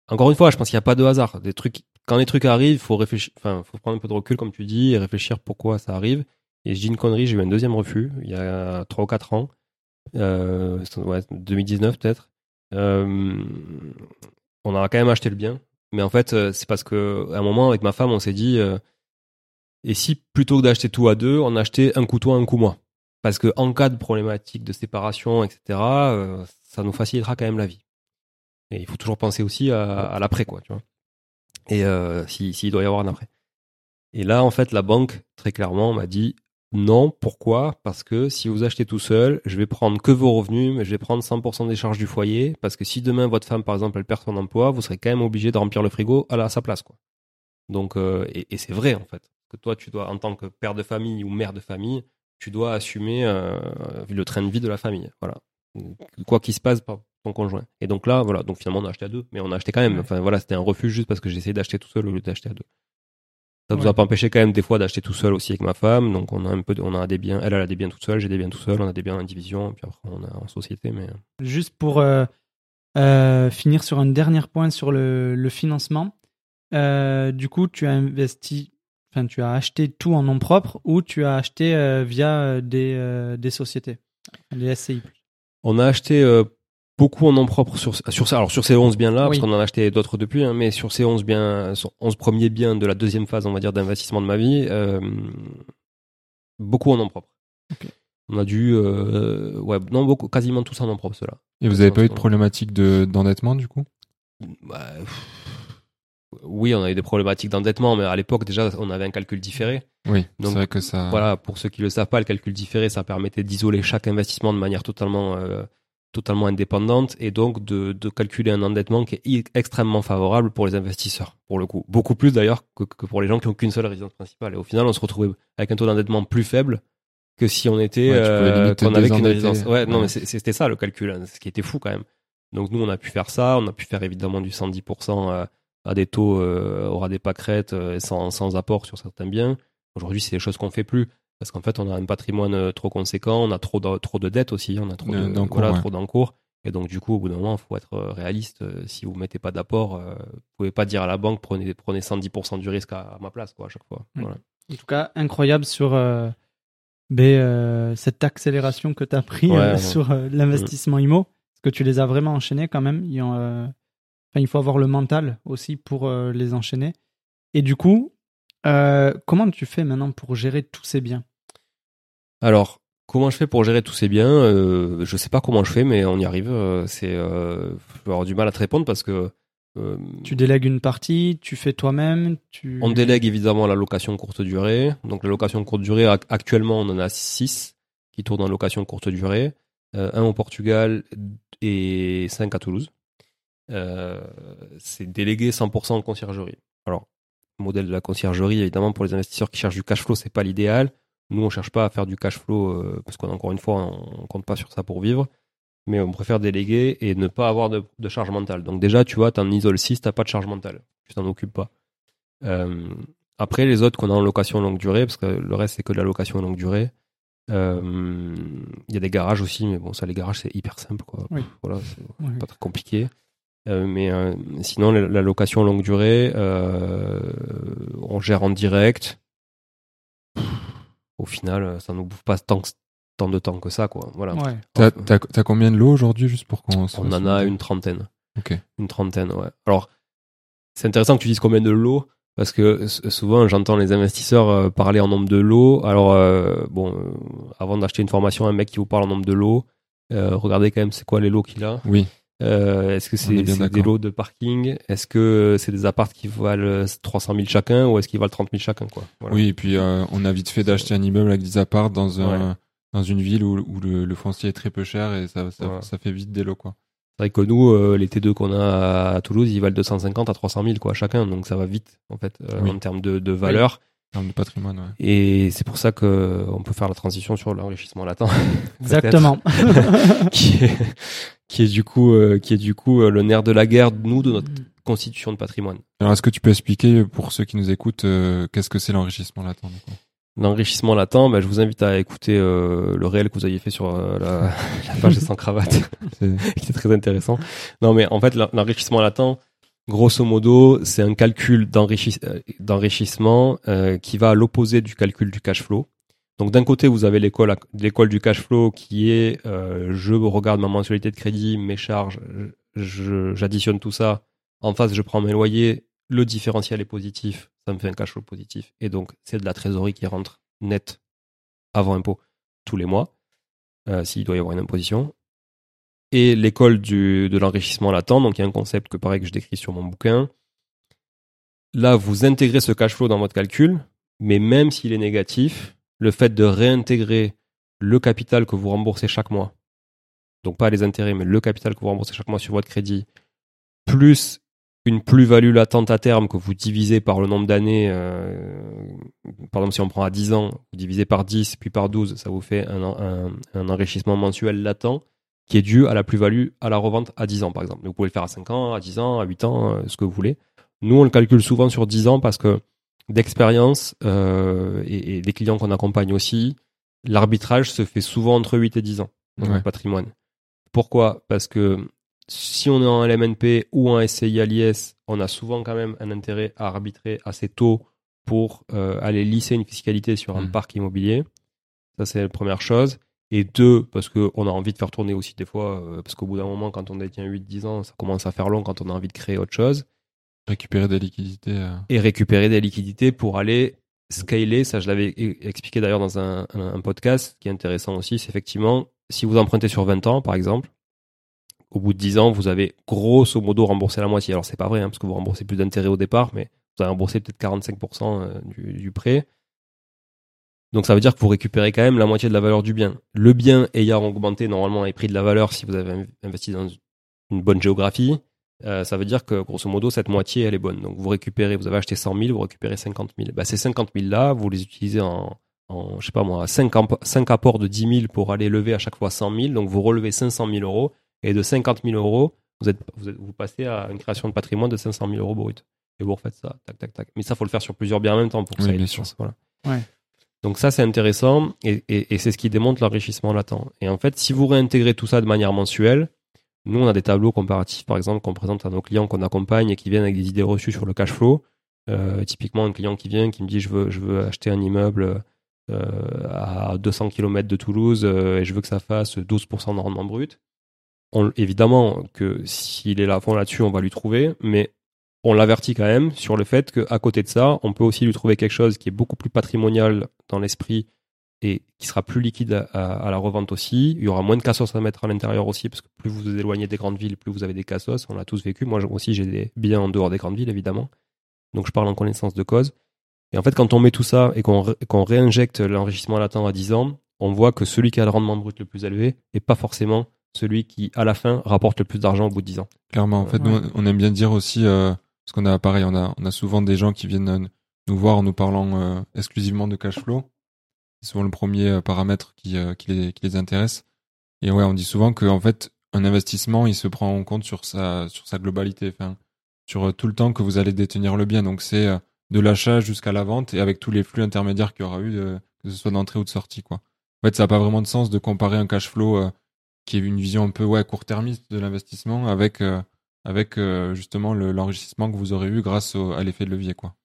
Encore une fois, je pense qu'il n'y a pas de hasard. Des trucs, quand des trucs arrivent, faut réfléchir, enfin, faut prendre un peu de recul, comme tu dis, et réfléchir pourquoi ça arrive. Et je dis une connerie, j'ai eu un deuxième refus il y a 3 ou 4 ans, euh, ouais, 2019 peut-être. Euh, on a quand même acheté le bien, mais en fait, euh, c'est parce que à un moment avec ma femme, on s'est dit, euh, et si plutôt que d'acheter tout à deux, on achetait un coup toi, un coup moi, parce que en cas de problématique de séparation, etc., ça nous facilitera quand même la vie. Et il faut toujours penser aussi à, l'après, quoi, tu vois? Et euh, si- s'il doit y avoir un après. Et là, en fait, la banque, très clairement, m'a dit non. Pourquoi? Parce que si vous achetez tout seul, je vais prendre que vos revenus, mais je vais prendre 100% des charges du foyer. Parce que si demain, votre femme, par exemple, elle perd son emploi, vous serez quand même obligé de remplir le frigo à, sa place, quoi. Donc, euh, et, et c'est vrai, en fait. Que toi, tu dois, en tant que père de famille ou mère de famille, tu dois assumer euh, le train de vie de la famille. Voilà. Quoi qu'il se passe par ton conjoint. Et donc là, voilà. Donc finalement, on a acheté à deux, mais on a acheté quand même. Enfin voilà, c'était un refus juste parce que essayé d'acheter tout seul au lieu d'acheter à deux. Ça nous Ouais. a pas empêché quand même des fois d'acheter tout seul aussi avec ma femme. Donc on a un peu, de- on a des biens. Elle, elle a des biens tout seul, j'ai des biens tout seul. On a des biens en division, puis après on a en société. Mais Juste pour euh, euh, finir sur un dernier point sur le, le financement, euh, du coup, tu as investi, enfin, tu as acheté tout en nom propre ou tu as acheté euh, via euh, des, euh, des sociétés, des SCI. on a acheté euh, beaucoup en nom propre sur sur ça. Alors sur ces 11 biens là, Oui. parce qu'on en a acheté d'autres depuis, hein, mais sur ces 11 biens, sur 11 premiers biens de la deuxième phase, on va dire d'investissement de ma vie, euh, beaucoup en nom propre. Ok. On a dû, euh, ouais, non, beaucoup, quasiment tous en nom propre, ceux-là. Et vous avez pas eu de problématique de, d'endettement, du coup? Bah, oui, on a eu des problématiques d'endettement, mais à l'époque déjà, on avait un calcul différé. Oui. Donc, c'est vrai que ça, Voilà, pour ceux qui le savent pas, le calcul différé, ça permettait d'isoler chaque investissement de manière totalement, euh, totalement indépendante et donc de, de calculer un endettement qui est extrêmement favorable pour les investisseurs, pour le coup. Beaucoup plus d'ailleurs que, que pour les gens qui ont qu'une seule résidence principale. Et au final, on se retrouvait avec un taux d'endettement plus faible que si on était Ouais, euh, qu'on avait qu'une résidence. Ouais, non, mais c'était ça le calcul, hein, ce qui était fou quand même. Donc nous, on a pu faire ça, on a pu faire évidemment du 110% à, des taux euh, au ras des pâquerettes euh, sans, sans apport sur certains biens. Aujourd'hui, c'est des choses qu'on fait plus parce qu'en fait, on a un patrimoine euh, trop conséquent, on a trop de, trop de dettes aussi, on a trop De- de- d'encours, voilà, ouais. trop d'encours. Et donc du coup, au bout d'un moment, il faut être euh, réaliste. Euh, Si vous mettez pas d'apport, euh, vous pouvez pas dire à la banque prenez prenez 110% du risque à, à ma place quoi à chaque fois. Voilà. En tout cas, incroyable sur euh, ben, euh, cette accélération que tu as pris Ouais, sur l'investissement IMO. Parce que tu les as vraiment enchaînés quand même? Il, faut avoir le mental aussi pour les enchaîner. Et du coup, euh, comment tu fais maintenant pour gérer tous ces biens? Alors, comment je fais pour gérer tous ces biens? Euh, Je sais pas comment je fais, mais on y arrive. euh, c'est, euh, je vais avoir du mal à te répondre parce que Tu délègues une partie, tu fais toi-même tu... on délègue évidemment la location courte durée. Donc la location courte durée, ac- actuellement, on en a 6 qui tournent en location courte durée, un au Portugal et 5 à Toulouse. C'est délégué 100% en conciergerie. Alors, le modèle de la conciergerie, évidemment, pour les investisseurs qui cherchent du cash flow, c'est pas l'idéal. Nous, on cherche pas à faire du cash flow euh, parce qu'on encore une fois, on compte pas sur ça pour vivre. Mais on préfère déléguer et ne pas avoir de, de charge mentale. Donc déjà, tu vois, t'en isoles 6, t'as pas de charge mentale. Tu t'en occupes pas. Euh, après, les autres qu'on a en location longue durée, parce que le reste, c'est que de la location longue durée. euh, Il y a des garages aussi, mais bon, ça, les garages, c'est hyper simple. Quoi. Oui. Voilà, c'est pas très compliqué. Euh, mais euh, sinon, la, la location longue durée, euh, on gère en direct. Au final, ça nous bouffe pas tant, que- tant de temps que ça, quoi. Voilà. Ouais. T'as, t'as, t'as combien de lots aujourd'hui, juste pour qu'on se On en a une trentaine. Ok. Une trentaine, ouais. Alors, c'est intéressant que tu dises combien de lots, parce que souvent j'entends les investisseurs parler en nombre de lots. Alors, euh, bon, avant d'acheter une formation, un mec qui vous parle en nombre de lots, euh, regardez quand même c'est quoi les lots qu'il a. Oui. Euh, Est-ce que est c'est des lots de parking? Est-ce que c'est des apparts qui valent 300 000 chacun ou est-ce qu'ils valent 30 000 chacun quoi? Voilà. Oui, et puis euh, on a vite fait d'acheter un immeuble avec des apparts dans un Ouais. dans une ville où, où le, le foncier est très peu cher et ça ça, Voilà. ça fait vite des lots quoi. C'est vrai que nous, euh, les T2 qu'on a à Toulouse, ils valent 250 à 300 000 quoi chacun, donc ça va vite en fait euh, Oui. en termes de, de valeur. En termes de patrimoine, ouais. Et c'est pour ça que on peut faire la transition sur l'enrichissement latent, Exactement. qui est qui est du coup euh, qui est du coup euh, le nerf de la guerre nous de notre constitution de patrimoine. Alors est-ce que tu peux expliquer pour ceux qui nous écoutent euh, qu'est-ce que c'est l'enrichissement latent du coup? L'enrichissement latent, ben, je vous invite à écouter euh, le réel que vous aviez fait sur euh, la, la page de sans cravate. C'est- qui était très intéressant. Non, mais en fait, l'en- l'enrichissement latent, grosso modo, c'est un calcul d'enrichis- euh, d'enrichissement euh, qui va à l'opposé du calcul du cash flow. Donc d'un côté, vous avez l'école l'école du cash flow qui est euh, je regarde ma mensualité de crédit, mes charges, j'additionne tout ça. En face, je prends mes loyers, le différentiel est positif, ça me fait un cash flow positif. Et donc, c'est de la trésorerie qui rentre net avant impôt tous les mois, euh, s'il doit y avoir une imposition et l'école de l'enrichissement latent. Donc, il y a un concept que pareil que je décris sur mon bouquin. Là, vous intégrez ce cash flow dans votre calcul, mais même s'il est négatif, le fait de réintégrer le capital que vous remboursez chaque mois, donc pas les intérêts, mais le capital que vous remboursez chaque mois sur votre crédit, plus une plus-value latente à terme que vous divisez par le nombre d'années, euh, par exemple si on prend à 10 ans, vous divisez par 10 puis par 12, ça vous fait un, enrichissement mensuel latent qui est dû à la plus-value à la revente à 10 ans, par exemple. Vous pouvez le faire à 5 ans, à 10 ans, à 8 ans, euh, ce que vous voulez. Nous, on le calcule souvent sur 10 ans parce que d'expérience euh, et, et des clients qu'on accompagne aussi, l'arbitrage se fait souvent entre 8 et 10 ans dans Ouais. le patrimoine. Pourquoi? Parce que si on est en LMNP ou en SCI à l'IS, on a souvent quand même un intérêt à arbitrer assez tôt pour euh, aller lisser une fiscalité sur un Mhm. parc immobilier. Ça, c'est la première chose. Et deux, parce qu'on a envie de faire tourner aussi des fois, euh, parce qu'au bout d'un moment, quand on détient 8-10 ans, ça commence à faire long quand on a envie de créer autre chose. Récupérer des liquidités. euh, Et récupérer des liquidités pour aller scaler. Ça, je l'avais e- expliqué d'ailleurs dans un, podcast qui est intéressant aussi. C'est effectivement, si vous empruntez sur 20 ans, par exemple, au bout de 10 ans, vous avez grosso modo remboursé la moitié. Alors, c'est pas vrai, hein, parce que vous remboursez plus d'intérêt au départ, mais vous avez remboursé peut-être 45% euh, du, du prêt. Donc ça veut dire que vous récupérez quand même la moitié de la valeur du bien. Le bien ayant augmenté normalement les prix de la valeur si vous avez inv- investi dans une bonne géographie, euh, ça veut dire que grosso modo cette moitié elle est bonne. Donc vous récupérez, vous avez acheté 100 000, vous récupérez 50 000. Bah, ces 50 000 là, vous les utilisez en, en, je sais pas moi, 5, 5 apports de 10 000 pour aller lever à chaque fois 100 000. Donc vous relevez 500 000 euros et de 50 000 euros, vous, êtes, vous, êtes- vous passez à une création de patrimoine de 500 000 euros brut. Et vous refaites ça, tac, tac, tac. Mais ça, faut le faire sur plusieurs biens en même temps pour que Oui, ça ait bien sûr. sens, Voilà. Ouais. Donc ça, c'est intéressant et, et, et c'est ce qui démontre l'enrichissement latent. Et en fait, si vous réintégrez tout ça de manière mensuelle, nous, on a des tableaux comparatifs, par exemple, qu'on présente à nos clients qu'on accompagne et qui viennent avec des idées reçues sur le cash flow. Euh, typiquement, un client qui vient, qui me dit je veux, acheter un immeuble euh, à 200 km de Toulouse euh, et je veux que ça fasse 12% de rendement brut. On, évidemment que s'il est là fond là-dessus, on va lui trouver, mais on l'avertit quand même sur le fait qu'à côté de ça, on peut aussi lui trouver quelque chose qui est beaucoup plus patrimonial dans l'esprit et qui sera plus liquide à, à- à la revente aussi. Il y aura moins de cassos à mettre à l'intérieur aussi, parce que plus vous vous éloignez des grandes villes, plus vous avez des cassos. On l'a tous vécu. Moi aussi, j'ai des biens en dehors des grandes villes, évidemment. Donc je parle en connaissance de cause. Et en fait, quand on met tout ça et qu'on ré- qu'on réinjecte l'enrichissement latent à 10 ans, on voit que celui qui a le rendement brut le plus élevé n'est pas forcément celui qui, à la fin, rapporte le plus d'argent au bout de 10 ans. Clairement, en fait, nous, on aime bien dire aussi, euh, parce qu'on a pareil, on a, on a souvent des gens qui viennent euh, nous voir en nous parlant euh, exclusivement de cash flow. C'est souvent le premier euh, paramètre qui, euh, qui, les, qui les intéresse. Et ouais, on dit souvent que en fait, un investissement, il se prend en compte sur sa, sur sa globalité, enfin, sur euh, tout le temps que vous allez détenir le bien. Donc c'est de l'achat jusqu'à la vente et avec tous les flux intermédiaires qu'il y aura eu, que ce soit d'entrée ou de sortie, quoi. En fait, ça n'a pas vraiment de sens de comparer un cash flow euh, qui est une vision un peu ouais court-termiste de l'investissement avec euh, avec euh, justement le- l'enrichissement que vous aurez eu grâce au- à l'effet de levier quoi.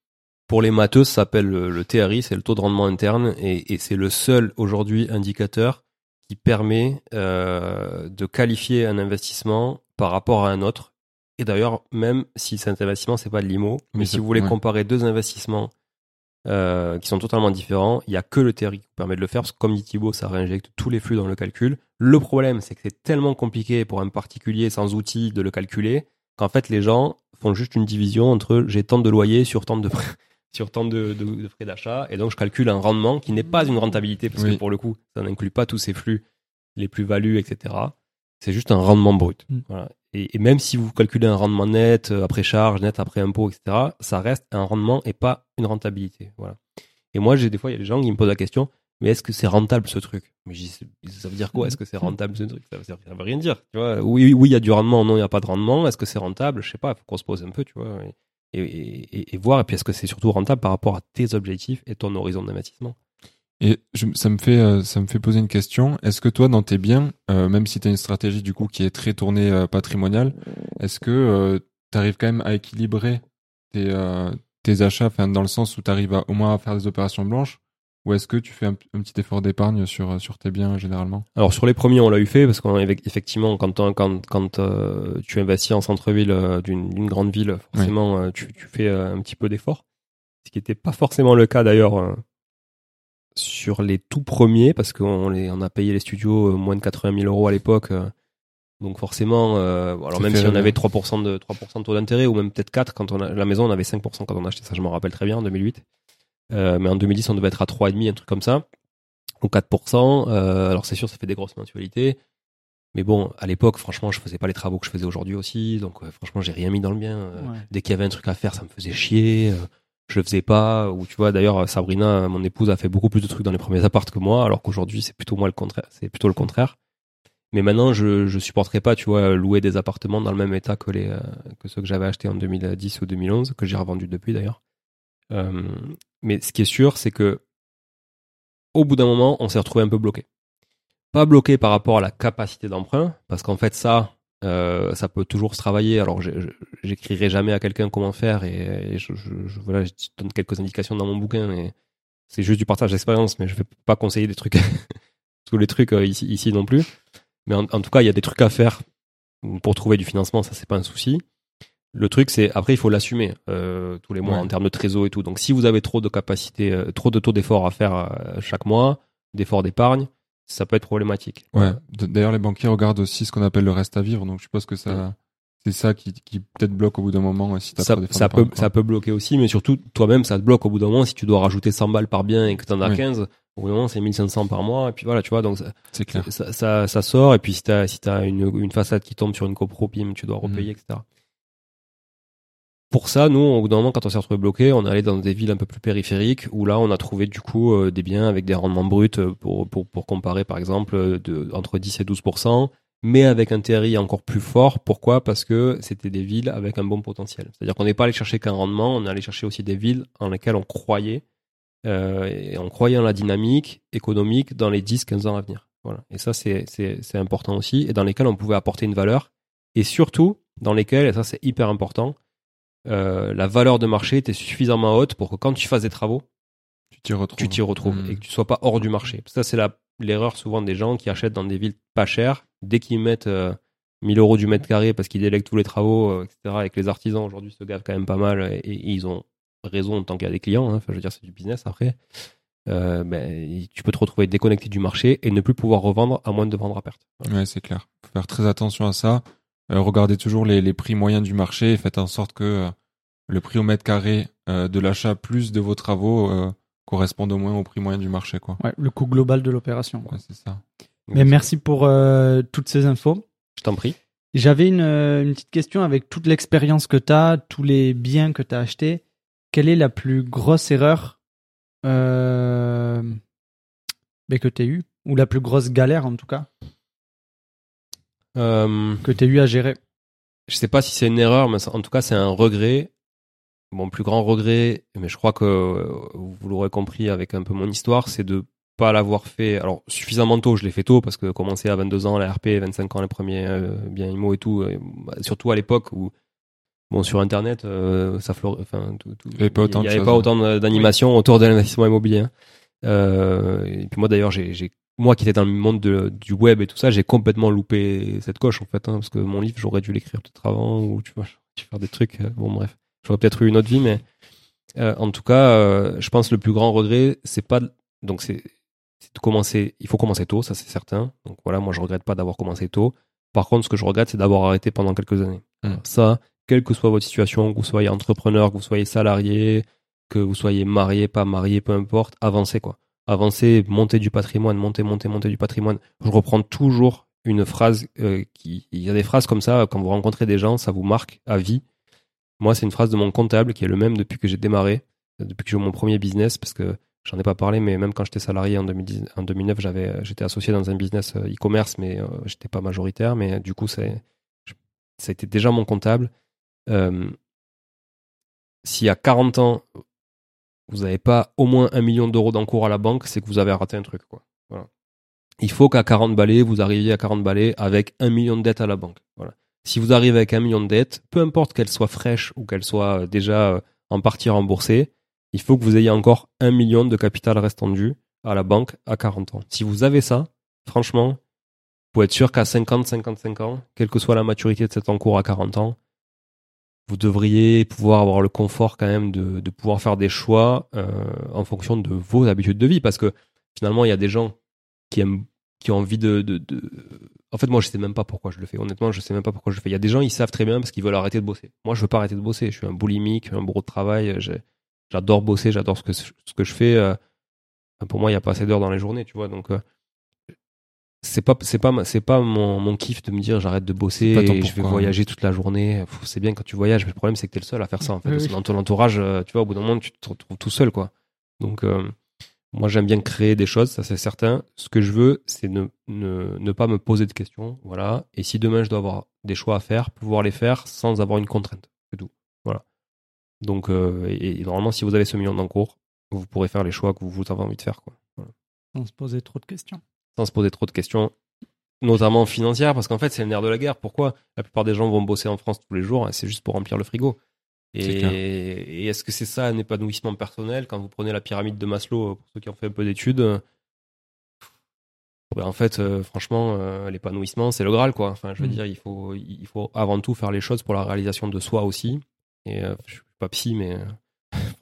Pour les matheux, ça s'appelle le, le TRI, c'est le taux de rendement interne, et, et c'est le seul aujourd'hui indicateur qui permet euh, de qualifier un investissement par rapport à un autre. Et d'ailleurs, même si cet investissement c'est pas de l'IMO, mais Mais si vous voulez ouais. comparer deux investissements euh, qui sont totalement différents, il y a que le TRI qui vous permet de le faire, parce que comme dit Thibaut, ça réinjecte tous les flux dans le calcul. Le problème, c'est que c'est tellement compliqué pour un particulier sans outils de le calculer, qu'en fait les gens font juste une division entre j'ai tant de loyer sur tant de sur tant de, de- de frais d'achat. Et donc je calcule un rendement qui n'est pas une rentabilité parce Oui. que pour le coup ça n'inclut pas tous ces flux les plus-values etc c'est juste un rendement brut. Mm. voilà. et, et même si vous calculez un rendement net euh, après charge net après impôt etc ça reste un rendement et pas une rentabilité. Voilà. Et moi j'ai des fois il y a des gens qui me posent la question mais est-ce que c'est rentable ce truc? Mais dis, ça veut dire quoi? Est-ce que c'est rentable ce truc? Ça veut, ça veut rien dire tu vois. Oui oui il y a du rendement non il y a pas de rendement. Est-ce que c'est rentable? Je sais pas faut qu'on se pose un peu tu vois et, voir et puis est-ce que c'est surtout rentable par rapport à tes objectifs et ton horizon d'investissement? Et ça me fait euh, ça me fait poser une question. Est-ce que toi dans tes biens, euh, même si tu as une stratégie du coup qui est très tournée euh, patrimoniale, est-ce que tu arrives quand même à équilibrer tes achats, dans le sens où tu arrives au moins à faire des opérations blanches, ou est-ce que tu fais un, un petit effort d'épargne sur sur tes biens généralement? Alors sur les premiers, on l'a eu fait parce qu'effectivement, quand, quand, quand euh, tu investis en centre-ville euh, d'une grande ville, forcément, euh, tu, tu fais un petit peu d'effort. Ce qui n'était pas forcément le cas d'ailleurs sur les tout premiers parce qu'on les- on a payé les studios moins de 80 000 euros à l'époque. donc forcément, alors même si on avait 3% de 3% de taux d'intérêt ou même peut-être 4 quand on a la maison, on avait 5% quand on a acheté ça, je m'en rappelle très bien en 2008. Euh, mais en 2010, on devait être à 3,5, un truc comme ça, ou 4%. Euh, alors c'est sûr, ça fait des grosses mensualités. Mais bon, à l'époque, franchement, je faisais pas les travaux que je faisais aujourd'hui aussi. Donc, euh, franchement, j'ai rien mis dans le bien. Euh, Ouais. Dès qu'il y avait un truc à faire, ça me faisait chier. je le faisais pas. Ou tu vois, d'ailleurs, Sabrina, mon épouse, a fait beaucoup plus de trucs dans les premiers apparts que moi, alors qu'aujourd'hui, c'est plutôt moi le contraire. C'est plutôt le contraire. Mais maintenant, je je supporterais pas, tu vois, louer des appartements dans le même état que les que ceux que j'avais achetés en 2010 ou 2011, que j'ai revendu depuis d'ailleurs. Euh, mais ce qui est sûr, c'est que au bout d'un moment, on s'est retrouvé un peu bloqué. Pas bloqué par rapport à la capacité d'emprunt, parce qu'en fait, ça, euh, ça peut toujours se travailler. Alors, j'écrirai jamais à quelqu'un comment faire, et, je, voilà, je donne quelques indications dans mon bouquin, et c'est juste du partage d'expérience, mais je vais pas conseiller des trucs, tous les trucs euh, ici, ici non plus. Mais en, en tout cas, il y a des trucs à faire pour trouver du financement, ça c'est pas un souci. Le truc, c'est après il faut l'assumer euh, tous les mois Ouais. en termes de trésor et tout. Donc, si vous avez trop de capacité, euh, trop de taux d'effort à faire euh, chaque mois, d'efforts d'épargne, ça peut être problématique. Ouais. D'ailleurs, les banquiers regardent aussi ce qu'on appelle le reste à vivre. Donc, je suppose que ça, c'est ça qui, qui peut-être bloque au bout d'un moment si ça, trop d'efforts ça peut, quoi. ça peut bloquer aussi, mais surtout, toi-même, ça te bloque au bout d'un moment. Si tu dois rajouter 100 balles par bien et que tu en as Oui. 15, au bout d'un moment, c'est 1500 par mois. Et puis voilà, tu vois, donc ça, clair. ça, ça, ça sort. Et puis si t'as si t'as une, une façade qui tombe sur une copropime, tu dois Mhm. repayer, etc. pour ça, nous, au bout d'un moment, quand on s'est retrouvé bloqué, on est allé dans des villes un peu plus périphériques où là, on a trouvé du coup euh, des biens avec des rendements bruts euh, pour, pour, pour comparer, par exemple, euh, de, entre 10 et 12% mais avec un TRI encore plus fort. Pourquoi? Parce que c'était des villes avec un bon potentiel. C'est-à-dire qu'on n'est pas allé chercher qu'un rendement, on est allé chercher aussi des villes en lesquelles on croyait, euh, et on croyait en la dynamique économique dans les 10-15 ans à venir. Voilà. Et ça, c'est important aussi, et dans lesquelles on pouvait apporter une valeur, et surtout dans lesquelles, et ça c'est hyper important, euh, la valeur de marché était suffisamment haute pour que quand tu fasses des travaux, tu t'y retrouves, tu t'y retrouves Hmm. et que tu sois pas hors du marché. Ça, c'est la- l'erreur souvent des gens qui achètent dans des villes pas chères. Dès qu'ils mettent euh, 1000 euros du mètre carré parce qu'ils délèguent tous les travaux, euh, etc., et que les artisans aujourd'hui se gavent quand même pas mal et, et ils ont raison tant qu'il y a des clients. hein. Enfin, je veux dire, c'est du business après. Euh, ben, tu peux te retrouver déconnecté du marché et ne plus pouvoir revendre à moins de vendre à perte. Ouais, c'est clair. Faut faire très attention à ça. Euh, regardez toujours les, les prix moyens du marché et faites en sorte que euh, le prix au mètre carré euh, de l'achat plus de vos travaux euh, corresponde au moins au prix moyen du marché, quoi. Ouais, le coût global de l'opération. quoi. Ouais, c'est ça. Mais merci pour euh, toutes ces infos. Je t'en prie. J'avais une, une petite question avec toute l'expérience que tu as, tous les biens que tu as achetés. Quelle est la plus grosse erreur euh, que tu as eue? Ou la plus grosse galère en tout cas? Euh, que tu as eu à gérer je sais pas si c'est une erreur, mais en tout cas, c'est un regret. Mon plus grand regret, mais je crois que euh, vous l'aurez compris avec un peu mon histoire, c'est de pas l'avoir fait. Alors, suffisamment tôt, je l'ai fait tôt parce que commencer à 22 ans, la RP, 25 ans, les premiers euh, biens IMO et tout, euh, bah, surtout à l'époque où, bon, sur Internet, euh, ça flore, enfin, tout, tout- Il y avait pas autant hein. d'animation autour de l'investissement immobilier. hein. Euh, et puis moi, d'ailleurs, j'ai- moi qui étais dans le monde de- du web et tout ça, j'ai complètement loupé cette coche en fait, hein, parce que mon livre, j'aurais dû l'écrire peut-être avant ou tu vois, faire des trucs. euh, bon, bref, j'aurais peut-être eu une autre vie, mais euh, en tout cas, euh, je pense que le plus grand regret, c'est pas de- donc c'est de commencer. Il faut commencer tôt, ça c'est certain. Donc voilà, moi je regrette pas d'avoir commencé tôt. Par contre, ce que je regrette, c'est d'avoir arrêté pendant quelques années. Mm. Ça, quelle que soit votre situation, que vous soyez entrepreneur, que vous soyez salarié, que vous soyez marié, pas marié, peu importe, avancez quoi. Avancez, montez du patrimoine, montez, montez, montez du patrimoine. Je reprends toujours une phrase euh, qui, il y a des phrases comme ça quand vous rencontrez des gens, ça vous marque à vie. Moi, c'est une phrase de mon comptable qui est le même depuis que j'ai démarré, euh, depuis que j'ai eu mon premier business, parce que j'en ai pas parlé, mais même quand j'étais salarié en, 2010, en 2009, j'avais, euh, j'étais associé dans un business e-commerce, mais j'étais pas majoritaire, mais du coup, c'est, ça a été déjà mon comptable. Euh, si à 40 ans, vous n'avez pas au moins un million d'euros d'encours à la banque, c'est que vous avez raté un truc. Quoi. Voilà. Il faut qu'à 40 balais, vous arriviez à 40 balais avec un million de dettes à la banque. Voilà. Si vous arrivez avec un million de dettes, peu importe qu'elles soient fraîches ou qu'elles soient euh, déjà euh, en partie remboursées, il faut que vous ayez encore un million de capital restant dû à la banque à 40 ans. Si vous avez ça, franchement, vous pouvez être sûr qu'à 50, 55 ans, quelle que soit la maturité de cet encours à 40 ans, vous devriez pouvoir avoir le confort quand même de, de pouvoir faire des choix euh, en fonction de vos habitudes de vie. Parce que finalement, il y a des gens qui aiment, qui ont envie de, de, de... En fait, moi, je sais même pas pourquoi je le fais. Honnêtement, je sais même pas pourquoi je le fais. Il y a des gens, ils savent très bien parce qu'ils veulent arrêter de bosser. Moi, je veux pas arrêter de bosser. Je suis un boulimique, un bourreau de travail. J'adore bosser, j'adore ce que, ce que je fais. euh, Pour moi, il n'y a pas assez d'heures dans les journées, tu vois. Donc, euh, c'est pas, c'est pas, c'est pas mon, mon kiff de me dire j'arrête de bosser et je vais pourquoi, voyager toute la journée. C'est bien quand tu voyages, mais le problème, c'est que t'es le seul à faire ça, en fait. Oui, Parce oui. que dans ton entourage, euh, tu vois, au bout d'un moment, tu te retrouves tout seul, quoi. Donc, euh, moi, j'aime bien créer des choses, ça c'est certain. Ce que je veux, c'est ne, ne, ne pas me poser de questions, voilà. Et si demain je dois avoir des choix à faire, pouvoir les faire sans avoir une contrainte, c'est tout. Voilà. Donc, euh, et, et normalement, si vous avez ce million d'encours, vous pourrez faire les choix que vous avez envie de faire, quoi. Voilà. Sans se poser trop de questions. Sans se poser trop de questions, notamment financières, parce qu'en fait, c'est le nerf de la guerre. Pourquoi la plupart des gens vont bosser en France tous les jours C'est juste pour remplir le frigo. Et, est-ce que c'est ça un épanouissement personnel quand vous prenez la pyramide de Maslow, pour ceux qui ont fait un peu d'études euh, ben, en fait, euh, franchement, euh, l'épanouissement, c'est le Graal, quoi. Enfin, je veux Mm. dire, il faut, il faut avant tout faire les choses pour la réalisation de soi aussi. Et euh, je suis pas psy, mais euh,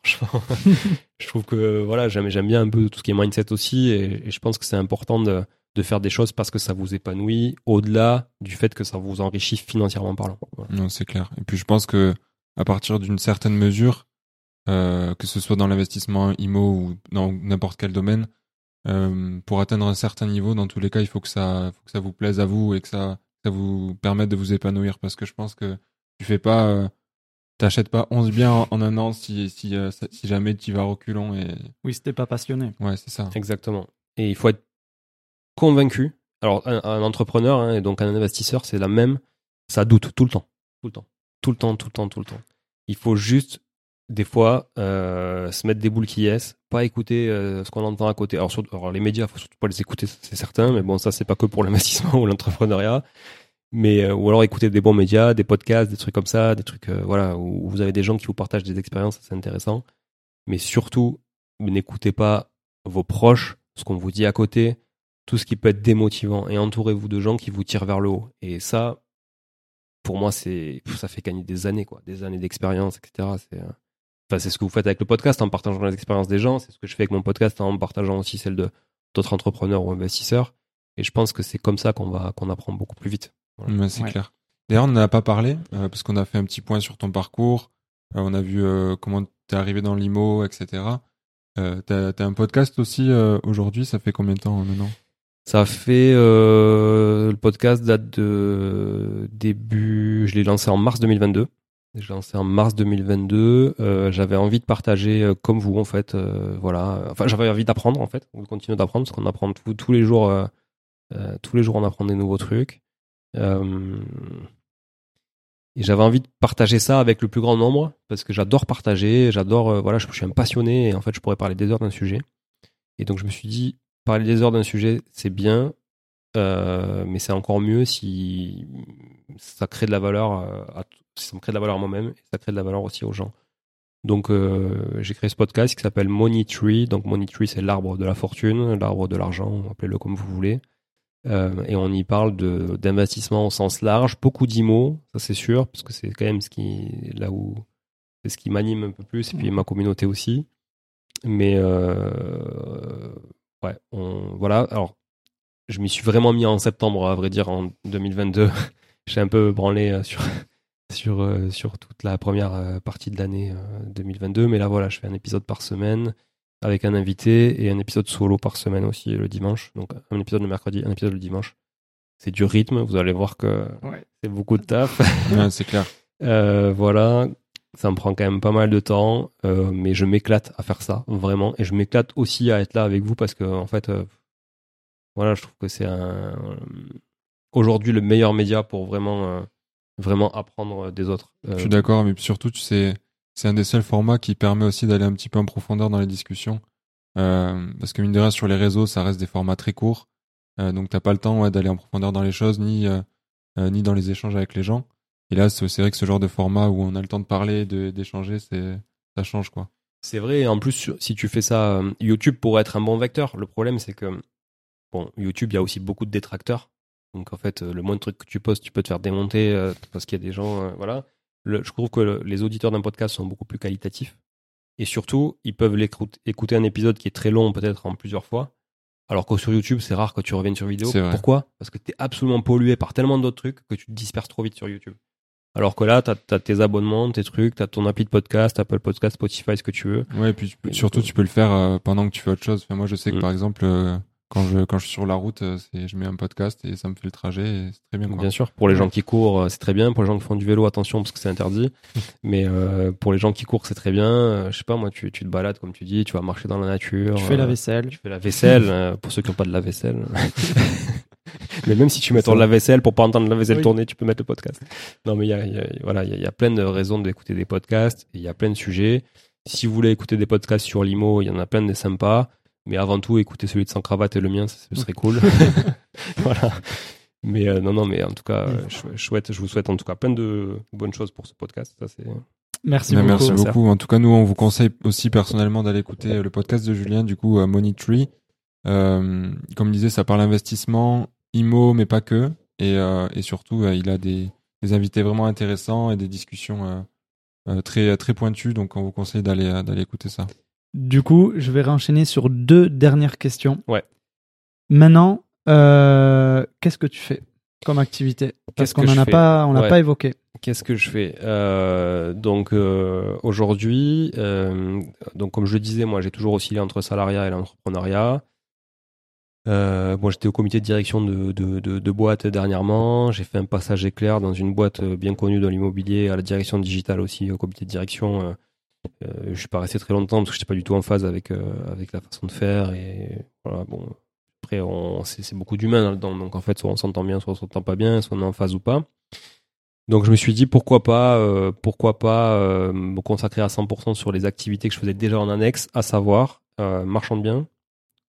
franchement, je trouve que voilà, j'aime, bien un peu tout ce qui est mindset aussi. Et, je pense que c'est important de, faire des choses parce que ça vous épanouit, au-delà du fait que ça vous enrichit financièrement parlant. Voilà. Non, c'est clair. Et puis je pense que à partir d'une certaine mesure, euh, que ce soit dans l'investissement IMO ou dans n'importe quel domaine, euh, pour atteindre un certain niveau, dans tous les cas, il faut que ça, que ça vous plaise à vous et que ça, ça vous permette de vous épanouir. Parce que je pense que tu fais pas, euh, t'achètes pas 11 biens en, en un an si, si, euh, si jamais tu vas reculons et Oui, c'était pas passionné. ouais, c'est ça. Exactement. Et il faut être convaincu. Alors, un, un entrepreneur hein, et donc un investisseur, c'est la même. Ça doute tout le temps. Tout le temps. Tout le temps, tout le temps, tout le temps. Il faut juste, des fois, euh, se mettre des boules qui yes, pas écouter euh, ce qu'on entend à côté. Alors, surtout- alors, les médias, faut surtout pas les écouter, c'est certain. Mais bon, ça, c'est pas que pour l'investissement ou l'entrepreneuriat. Mais, euh, ou alors écouter des bons médias, des podcasts, des trucs comme ça, des trucs, euh, voilà, où vous avez des gens qui vous partagent des expériences, c'est intéressant. Mais surtout, n'écoutez pas vos proches, ce qu'on vous dit à côté, tout ce qui peut être démotivant et entourez-vous de gens qui vous tirent vers le haut. Et ça, pour moi, c'est ça fait gagner des années, quoi, des années d'expérience, etc. C'est euh, enfin, c'est ce que vous faites avec le podcast en partageant les expériences des gens. C'est ce que je fais avec mon podcast en partageant aussi celle de d'autres entrepreneurs ou investisseurs. Et je pense que c'est comme ça qu'on va qu'on apprend beaucoup plus vite. Ouais, c'est Ouais. clair. D'ailleurs, on n'en a pas parlé euh, parce qu'on a fait un petit point sur ton parcours. Euh, on a vu euh, comment t'es arrivé dans l'IMO, etc. Euh, t'as, t'as un podcast aussi euh, aujourd'hui. Ça fait combien de temps maintenant? Ça fait euh, le podcast date de début. Je l'ai lancé en mars 2022. Je l'ai lancé en mars 2022. Euh, j'avais envie de partager euh, comme vous en fait. euh, voilà. Enfin, j'avais envie d'apprendre en fait. On continue d'apprendre parce qu'on apprend tout- tous les jours. euh, euh, tous les jours, on apprend des nouveaux trucs. Euh, et j'avais envie de partager ça avec le plus grand nombre parce que j'adore partager. J'adore. euh, voilà, je, suis un passionné et en fait, je pourrais parler des heures d'un sujet. Et donc, je me suis dit, parler des heures d'un sujet, c'est bien, euh, mais c'est encore mieux si ça crée de la valeur, à, si ça me crée de la valeur moi-même et ça crée de la valeur aussi aux gens. Donc j'ai créé ce podcast qui s'appelle Money Tree. Donc Money Tree, c'est l'arbre de la fortune, l'arbre de l'argent, appelez-le comme vous voulez. Euh, et on y parle de d'investissement au sens large, beaucoup d'IMO, ça c'est sûr, parce que c'est quand même ce qui là où c'est ce qui m'anime un peu plus, et puis ma communauté aussi. Mais euh, ouais, on, voilà. Alors, je m'y suis vraiment mis en septembre, à vrai dire, en 2022. J'ai un peu branlé euh, sur sur sur toute la première partie de l'année euh, 2022, mais là voilà, je fais un épisode par semaine avec un invité et un épisode solo par semaine aussi le dimanche. Donc un épisode le mercredi, un épisode le dimanche. C'est du rythme, vous allez voir que Ouais. c'est beaucoup de taf. Ouais, c'est clair. Euh, voilà, ça me prend quand même pas mal de temps, euh, mais je m'éclate à faire ça, vraiment. Et je m'éclate aussi à être là avec vous parce que, en fait, euh, voilà, je trouve que c'est un aujourd'hui le meilleur média pour vraiment, vraiment apprendre des autres. Je suis d'accord, mais surtout, tu sais, c'est un des seuls formats qui permet aussi d'aller un petit peu en profondeur dans les discussions. Euh, parce que mine de rien, sur les réseaux, ça reste des formats très courts. Euh, donc t'as pas le temps d'aller en profondeur dans les choses, ni, euh, ni dans les échanges avec les gens. Et là, c'est vrai que ce genre de format où on a le temps de parler, d'échanger, ça change quoi. C'est vrai, en plus, si tu fais ça, YouTube pourrait être un bon vecteur. Le problème, c'est que, bon, YouTube, il y a aussi beaucoup de détracteurs. Donc, en fait, le moins de trucs que tu postes, tu peux te faire démonter parce qu'il y a des gens, voilà. Le- je trouve que le- les auditeurs d'un podcast sont beaucoup plus qualitatifs. Et surtout, ils peuvent écouter un épisode qui est très long, peut-être en plusieurs fois. Alors que sur YouTube, c'est rare que tu reviennes sur vidéo. Pourquoi? Parce que tu es absolument pollué par tellement d'autres trucs que tu te disperses trop vite sur YouTube. Alors que là, tu as, tes abonnements, tes trucs, tu as ton appli de podcast, Apple Podcast, Spotify, ce que tu veux. Ouais, et puis tu peux- Et surtout tu peux le faire euh, pendant que tu fais autre chose. Enfin, moi, je sais que Mm. par exemple, euh, quand je quand je suis sur la route, euh, c'est je mets un podcast et ça me fait le trajet et c'est très bien. Quoi. Bien sûr, pour les gens qui courent, euh, c'est très bien. Pour les gens qui font du vélo, attention parce que c'est interdit. Mais euh, pour les gens qui courent, c'est très bien. Euh, je sais pas, moi, tu, tu te balades comme tu dis, tu vas marcher dans la nature. Tu fais la vaisselle. Tu fais la vaisselle, euh, pour ceux qui n'ont pas de la vaisselle. mais même si tu mets ton lave-vaisselle pour pas entendre la vaisselle Oui. tourner, tu peux mettre le podcast. Non, mais il y a, il y a- voilà, il y y a plein de raisons d'écouter des podcasts. et Il y a plein de sujets. Si vous voulez écouter des podcasts sur l'IMO, il y en a plein de sympas. Mais avant tout, écoutez celui de Sans Cravate et le mien, ça, ce serait cool. voilà. Mais euh, non, non, mais en tout cas, euh, chou- chouette. Je vous souhaite en tout cas plein de bonnes choses pour ce podcast. Ça, c'est Merci beaucoup. merci beaucoup. En tout cas, nous, on vous conseille aussi personnellement d'aller écouter euh, le podcast de Julien, du coup, euh, Money Tree. Euh, comme disait, ça parle investissement, IMO, mais pas que. Et, euh, et surtout, euh, il a des, des invités vraiment intéressants et des discussions euh, euh, très, très pointues. Donc, on vous conseille d'aller euh, d'aller écouter ça. Du coup, je vais renchaîner sur deux dernières questions. Ouais. Maintenant, euh, qu'est-ce que tu fais comme activité? Parce Qu'est-ce qu'on que n'en je a fais? pas, on l'a Ouais. pas évoqué. Qu'est-ce que je fais? Euh, Donc euh, aujourd'hui, donc comme je le disais, moi j'ai toujours oscillé entre salariat et l'entrepreneuriat. Bon, j'étais au comité de direction de, de, de, de boîte dernièrement. J'ai fait un passage éclair dans une boîte bien connue dans l'immobilier, à la direction digitale aussi, au comité de direction. Euh, je suis pas resté très longtemps parce que j'étais pas du tout en phase avec euh, avec la façon de faire et voilà. Bon, après, c'est, beaucoup d'humains là-dedans, donc en fait, soit on s'entend bien, soit on s'entend pas bien, soit on est en phase ou pas. Donc je me suis dit pourquoi pas, euh, pourquoi pas me consacrer à 100% sur les activités que je faisais déjà en annexe, à savoir marchand de biens,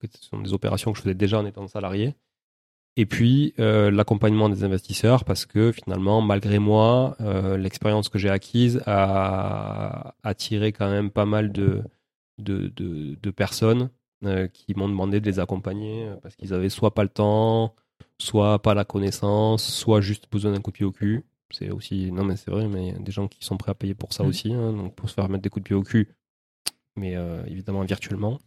ce sont des opérations que je faisais déjà en étant salarié, et puis euh, l'accompagnement des investisseurs parce que finalement, malgré moi, euh, l'expérience que j'ai acquise a attiré quand même pas mal de de, de, de personnes euh, qui m'ont demandé de les accompagner parce qu'ils avaient soit pas le temps, soit pas la connaissance, soit juste besoin d'un coup de pied au cul c'est aussi non mais c'est vrai mais il y a des gens qui sont prêts à payer pour ça Mhm. aussi hein, donc pour se faire mettre des coups de pied au cul mais évidemment virtuellement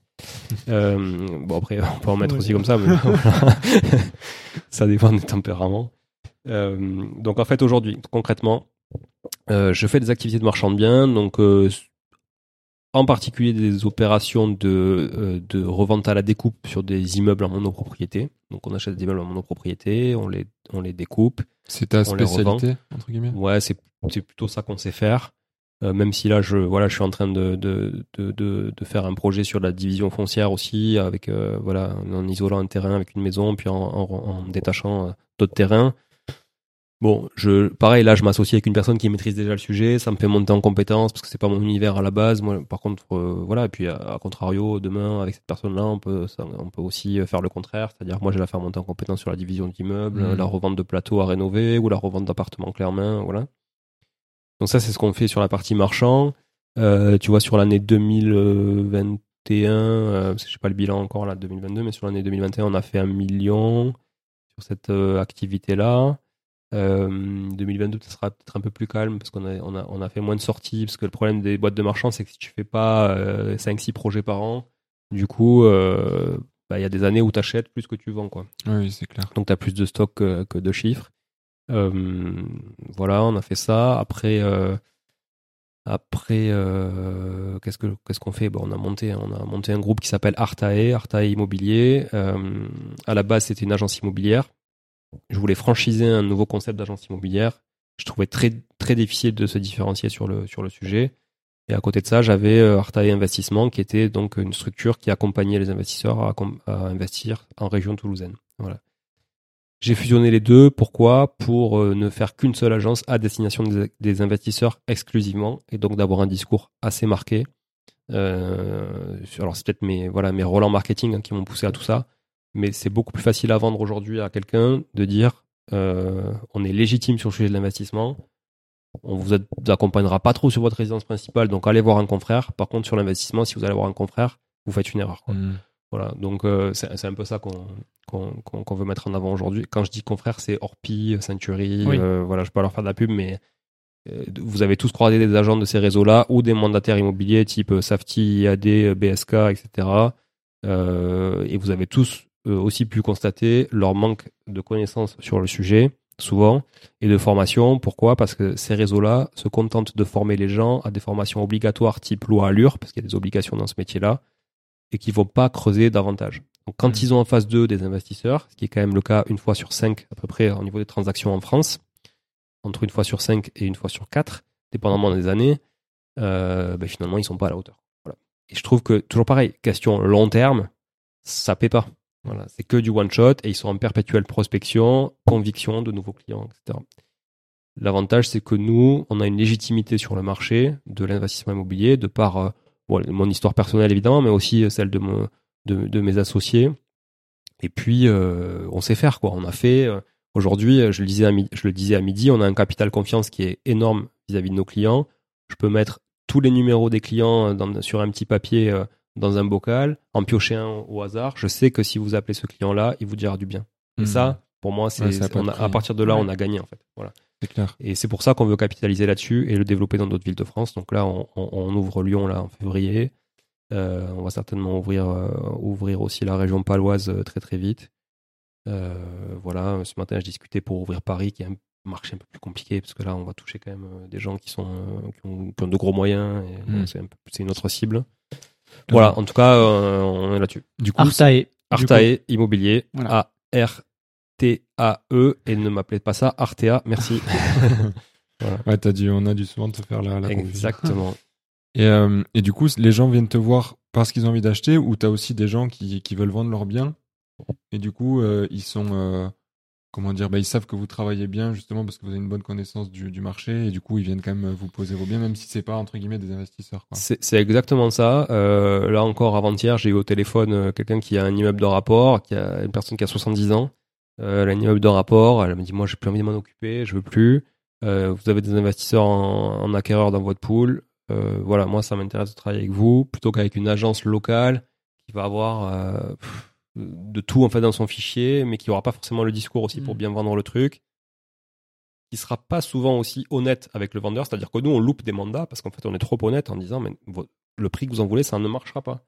Euh, bon après on peut en mettre Ouais. aussi comme ça mais voilà. ça dépend des tempéraments Euh, donc en fait aujourd'hui concrètement euh, je fais des activités de marchand de biens donc euh, en particulier des opérations de, euh, de revente à la découpe sur des immeubles en monopropriété. Donc on achète des immeubles en monopropriété, on les, on les découpe, C'est ta spécialité, entre guillemets? Ouais, c'est c'est plutôt ça qu'on sait faire. Euh, même si là, je voilà, je suis en train de de, de, de faire un projet sur la division foncière aussi, avec euh, voilà, en isolant un terrain avec une maison, puis en, en, en détachant euh, d'autres terrains. Bon, je pareil là, je m'associe avec une personne qui maîtrise déjà le sujet, ça me fait monter en compétence parce que c'est pas mon univers à la base. Moi, par contre, euh, voilà, et puis à, à contrario, demain avec cette personne-là, on peut ça- on peut aussi faire le contraire, c'est-à-dire moi, je vais la faire monter en compétence sur la division d'immeubles, Mhm. la revente de plateaux à rénover ou la revente d'appartements clairement, voilà. Donc ça, c'est ce qu'on fait sur la partie marchand. Euh, tu vois, sur l'année 2021, euh, parce que j'ai pas le bilan encore là, 2022, mais sur l'année 2021, on a fait un million sur cette euh, activité-là. Euh, 2022, ça sera peut-être un peu plus calme parce qu'on a, on a, on a fait moins de sorties. Parce que le problème des boîtes de marchands, c'est que si tu fais pas euh, 5-6 projets par an, du coup, euh, bah, il y a des années où tu achètes plus que tu vends. Quoi. Oui, c'est clair. Donc tu as plus de stock que, que de chiffres. Euh, voilà, on a fait ça. Après, euh, après euh, qu'est-ce que qu'est-ce qu'on fait? Bon, On a monté on a monté un groupe qui s'appelle Artae, Artae Immobilier. Euh, à la base, c'était une agence immobilière. Je voulais franchiser un nouveau concept d'agence immobilière. Je trouvais très très difficile de se différencier sur le sur le sujet. Et à côté de ça, j'avais euh, Artae Investissement, qui était donc une structure qui accompagnait les investisseurs à, à investir en région toulousaine. Voilà. J'ai fusionné les deux. Pourquoi? Pour euh, ne faire qu'une seule agence à destination des, investisseurs exclusivement, et donc d'avoir un discours assez marqué. Euh, alors c'est peut-être mes voilà mes relents marketing hein, qui m'ont poussé à tout ça, mais c'est beaucoup plus facile à vendre aujourd'hui à quelqu'un de dire euh, on est légitime sur le sujet de l'investissement. On vous, accompagnera pas trop sur votre résidence principale, donc allez voir un confrère. Par contre, sur l'investissement, si vous allez voir un confrère, vous faites une erreur. quoi. Mm. Voilà, donc euh, c'est un peu ça qu'on veut mettre en avant aujourd'hui. Quand je dis confrère, c'est Orpi, Century, Oui. euh, voilà, je peux pas leur faire de la pub, mais euh, vous avez tous croisé des agents de ces réseaux-là ou des mandataires immobiliers type euh, Safety, IAD, BSK, etc. Et vous avez tous aussi pu constater leur manque de connaissances sur le sujet, souvent, et de formation. Pourquoi? Parce que ces réseaux-là se contentent de former les gens à des formations obligatoires type loi Allure, parce qu'il y a des obligations dans ce métier-là, et qui vont pas creuser davantage. Donc quand Mhm. ils ont en face d'eux des investisseurs, ce qui est quand même le cas une fois sur cinq à peu près au niveau des transactions en France, entre une fois sur cinq et une fois sur quatre, dépendamment des années, euh, ben finalement ils sont pas à la hauteur. Voilà. Et je trouve que toujours pareil, question long terme, ça paie pas. Voilà, c'est que du one shot et ils sont en perpétuelle prospection, conviction de nouveaux clients, etc. L'avantage, c'est que nous, on a une légitimité sur le marché de l'investissement immobilier de par euh, bon, mon histoire personnelle évidemment, mais aussi celle de, mon, de, de mes associés. Et puis, euh, on sait faire quoi. On a fait. euh, Aujourd'hui, je le disais à midi, je le disais à midi, on a un capital confiance qui est énorme vis-à-vis de nos clients. Je peux mettre tous les numéros des clients euh, dans- sur un petit papier euh, dans un bocal, en piocher un au hasard. Je sais que si vous appelez ce client-là, il vous dira du bien. Et Mm. ça, pour moi, c'est Ouais, à partir de là, Ouais. on a gagné en fait. Voilà. C'est clair. Et c'est pour ça qu'on veut capitaliser là-dessus et le développer dans d'autres villes de France. Donc là, on, on- on ouvre Lyon là en février. Euh, on va certainement ouvrir, euh, ouvrir aussi la région paloise euh, très très vite. Euh, voilà, ce matin, je discutais pour ouvrir Paris, qui est un marché un peu plus compliqué, parce que là, on va toucher quand même des gens qui, sont, euh, qui, ont, qui ont de gros moyens. Et, bon, Mm. c'est, un peu- c'est une autre cible. Voilà, en tout cas, euh, on est là-dessus. Du coup, Artae. Artae Immobilier. Voilà. A-R-T-A-E. Et ne m'appelez pas ça Artea. Merci. Ouais, t'as dû, on a dû souvent te faire la, la. Exactement. Et, euh, et du coup, les gens viennent te voir parce qu'ils ont envie d'acheter ou t'as aussi des gens qui, qui veulent vendre leurs biens? Et du coup, euh, ils sont, euh, comment dire, bah, ils savent que vous travaillez bien justement parce que vous avez une bonne connaissance du, du marché et du coup, ils viennent quand même vous poser vos biens, même si c'est pas entre guillemets des investisseurs. C'est exactement ça. Là encore, avant-hier, j'ai eu au téléphone quelqu'un qui a un immeuble de rapport, qui a une personne qui a 70 ans. Euh, elle a un immeuble de rapport. Elle me dit, moi, j'ai plus envie de m'en occuper, je veux plus. Euh, vous avez des investisseurs en, en acquéreur dans votre pool. Euh, voilà, moi, ça m'intéresse de travailler avec vous plutôt qu'avec une agence locale qui va avoir de tout en fait dans son fichier, mais qui aura pas forcément le discours aussi pour Mm. bien vendre le truc. Qui sera pas souvent aussi honnête avec le vendeur, c'est-à-dire que nous on loupe des mandats parce qu'en fait on est trop honnête en disant mais le prix que vous en voulez ça ne marchera pas.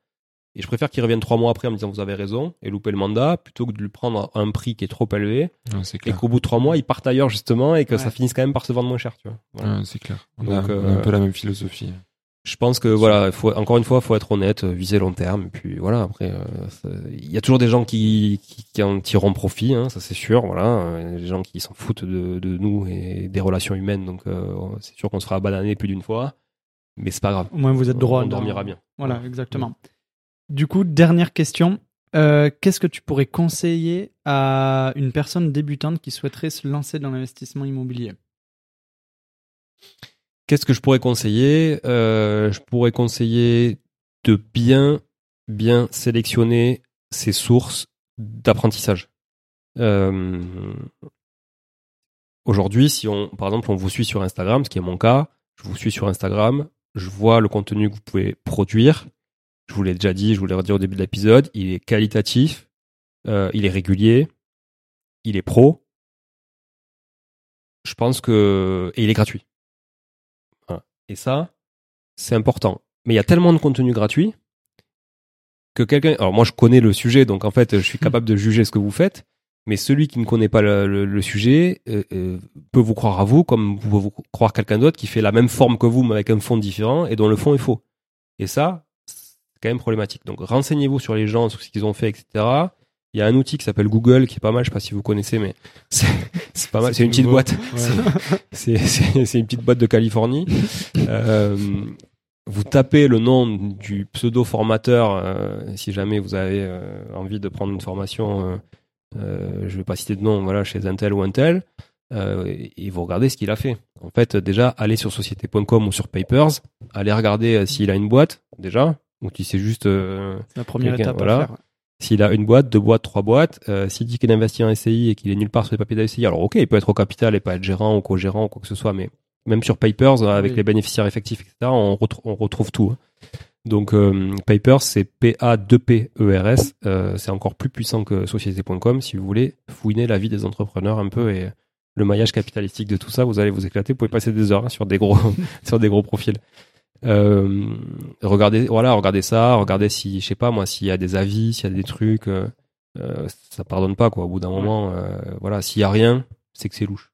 Et je préfère qu'il revienne trois mois après en me disant vous avez raison et louper le mandat plutôt que de lui prendre à un prix qui est trop élevé Ouais, et qu'au bout de trois mois il parte ailleurs justement et que Ouais. ça finisse quand même par se vendre moins cher, tu vois. Voilà. Ouais, c'est clair. On, a, Donc, on a un euh, peu la même philosophie. Je pense que voilà, faut, encore une fois, faut être honnête, euh, viser long terme. Et puis voilà, après, euh, il y a toujours des gens qui, qui, qui en tireront profit, hein, ça c'est sûr. Voilà, des gens qui s'en foutent de, de nous et des relations humaines. Donc euh, c'est sûr qu'on sera banané plus d'une fois, mais c'est pas grave. Au moins, vous êtes droit. On dans- dormira bien. Voilà, exactement. Du coup, dernière question. Euh, Qu'est-ce que tu pourrais conseiller à une personne débutante qui souhaiterait se lancer dans l'investissement immobilier? Qu'est-ce que je pourrais conseiller? Euh, Je pourrais conseiller de bien, bien sélectionner ses sources d'apprentissage. Euh, Aujourd'hui, si on, par exemple, on vous suit sur Instagram, ce qui est mon cas, je vous suis sur Instagram, je vois le contenu que vous pouvez produire. Je vous l'ai déjà dit, je vous l'ai redit au début de l'épisode, il est qualitatif, euh, il est régulier, il est pro. Je pense que et il est gratuit. Voilà. Et ça, c'est important. Mais il y a tellement de contenu gratuit que quelqu'un. Alors moi, je connais le sujet, donc en fait, je suis capable de juger ce que vous faites. Mais celui qui ne connaît pas le, le- le sujet euh, euh, peut vous croire à vous, comme vous pouvez vous croire quelqu'un d'autre qui fait la même forme que vous, mais avec un fond différent et dont le fond est faux. Et ça, c'est quand même problématique. Donc renseignez-vous sur les gens, sur ce qu'ils ont fait, etc. Il y a un outil qui s'appelle Google qui est pas mal, je sais pas si vous connaissez, mais c'est pas mal. C'est une petite boîte. Ouais. C'est- une petite boîte de Californie. Euh, vous tapez le nom du pseudo formateur euh, si jamais vous avez euh, envie de prendre une formation. Je vais pas citer de nom, voilà, chez un tel ou un tel. euh, et vous regardez ce qu'il a fait. En fait, déjà, allez sur société.com ou sur Papers, allez regarder euh, s'il a une boîte déjà, ou si c'est juste euh, la première Quelqu'un, étape voilà. à faire. s'il a une boîte, deux boîtes, trois boîtes, euh, s'il dit qu'il investit en SCI et qu'il est nulle part sur les papiers d'SCI, alors ok, il peut être au capital et pas être gérant ou co-gérant ou quoi que ce soit, mais même sur Papers, euh, avec Oui. les bénéficiaires effectifs, etc., on retrouve tout. hein. Donc euh, Papers, c'est P-A-2-P-E-R-S, euh, c'est encore plus puissant que société.com si vous voulez fouiner la vie des entrepreneurs un peu et le maillage capitalistique de tout ça, vous allez vous éclater, vous pouvez passer des heures hein, sur des gros sur des gros profils. Euh, regardez, voilà, regardez ça, regardez si, je sais pas moi, s'il y a des avis, s'il y a des trucs, euh, euh, ça pardonne pas quoi. Au bout d'un moment, euh, voilà, s'il y a rien, c'est que c'est louche.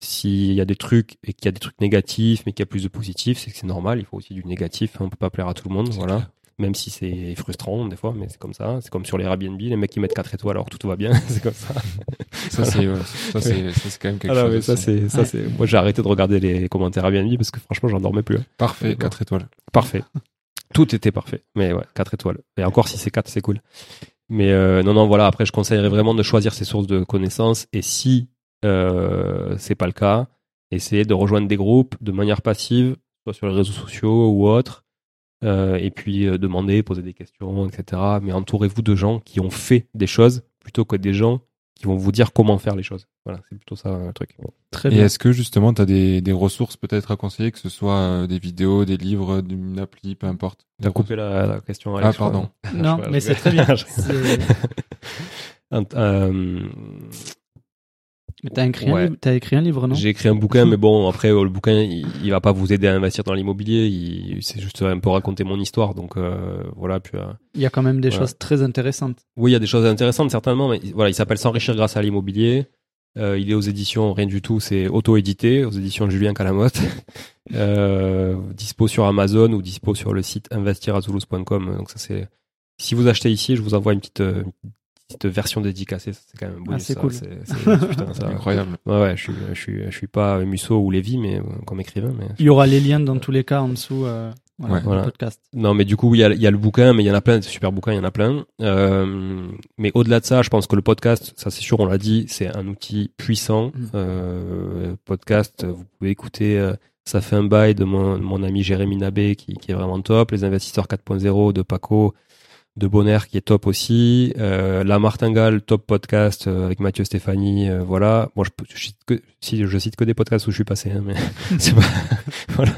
S'il y a des trucs et qu'il y a des trucs négatifs, mais qu'il y a plus de positifs, c'est que c'est normal. Il faut aussi du négatif. hein, on peut pas plaire à tout le monde, voilà. clair. Même si c'est frustrant des fois, mais c'est comme ça. C'est comme sur les Airbnb, les mecs qui mettent 4 étoiles alors que tout va bien, c'est comme ça. Ça, c'est, ouais, quand même quelque Ah non, chose. ça c'est, ça c'est. Moi j'ai arrêté de regarder les commentaires Airbnb parce que franchement j'en dormais plus. hein. Parfait, 4 étoiles. Parfait. Tout était parfait. Mais ouais, 4 étoiles. Et encore si c'est 4, c'est cool. Mais euh, non, non, voilà, après je conseillerais vraiment de choisir ses sources de connaissances. Et si euh, c'est pas le cas, essayez de rejoindre des groupes de manière passive, soit sur les réseaux sociaux ou autres. Euh, et puis euh, demander, poser des questions, etc. Mais entourez-vous de gens qui ont fait des choses plutôt que des gens qui vont vous dire comment faire les choses. Voilà, c'est plutôt ça le truc. Très Et est-ce que justement, tu as des, des ressources peut-être à conseiller, que ce soit euh, des vidéos, des livres, une appli, peu importe? T'as coupé la, la question. Ah, Alex, crois. pardon. Non, mais c'est très bien. euh, Mais T'as écrit, un Ouais. livre- t'as écrit un livre, non? J'ai écrit un bouquin, mais bon, après, euh, le bouquin, il, il va pas vous aider à investir dans l'immobilier. Il, c'est juste un peu raconter mon histoire. Donc, euh, voilà. Puis, euh, Il y a quand même des Voilà. choses très intéressantes. oui, il y a des choses intéressantes, certainement, mais voilà, il s'appelle S'enrichir grâce à l'immobilier. Euh, il est aux éditions Rien du tout, c'est auto-édité, aux éditions Julien Calamotte. dispo sur Amazon ou dispo sur le site investirazoulouse.com. Donc, ça, c'est, si vous achetez ici, je vous envoie une petite, une petite version dédicacée. C'est quand même un Ah, c'est cool. c'est- Incroyable. Ouais, ouais, je suis, je suis, je suis pas Musso ou Lévy, mais euh, comme écrivain. Mais... Il y aura les liens dans tous les cas en dessous euh, voilà, Ouais. du Voilà. podcast. Non, mais du coup, il y a, il y a le bouquin, mais il y en a plein, des super bouquins, il y en a plein. Euh, mais au-delà de ça, je pense que le podcast, ça c'est sûr, on l'a dit, c'est un outil puissant. Mm. Euh, podcast, vous pouvez écouter, euh, ça fait un bail de mon, de mon ami Jérémy Nabé qui, qui est vraiment top, les investisseurs 4.0 de Paco, de Bonner qui est top aussi, euh, La Martingale, top podcast euh, avec Mathieu Stéphanie, euh, voilà. Moi, je, je cite que, si je cite que des podcasts où je suis passé, hein, mais c'est pas, voilà.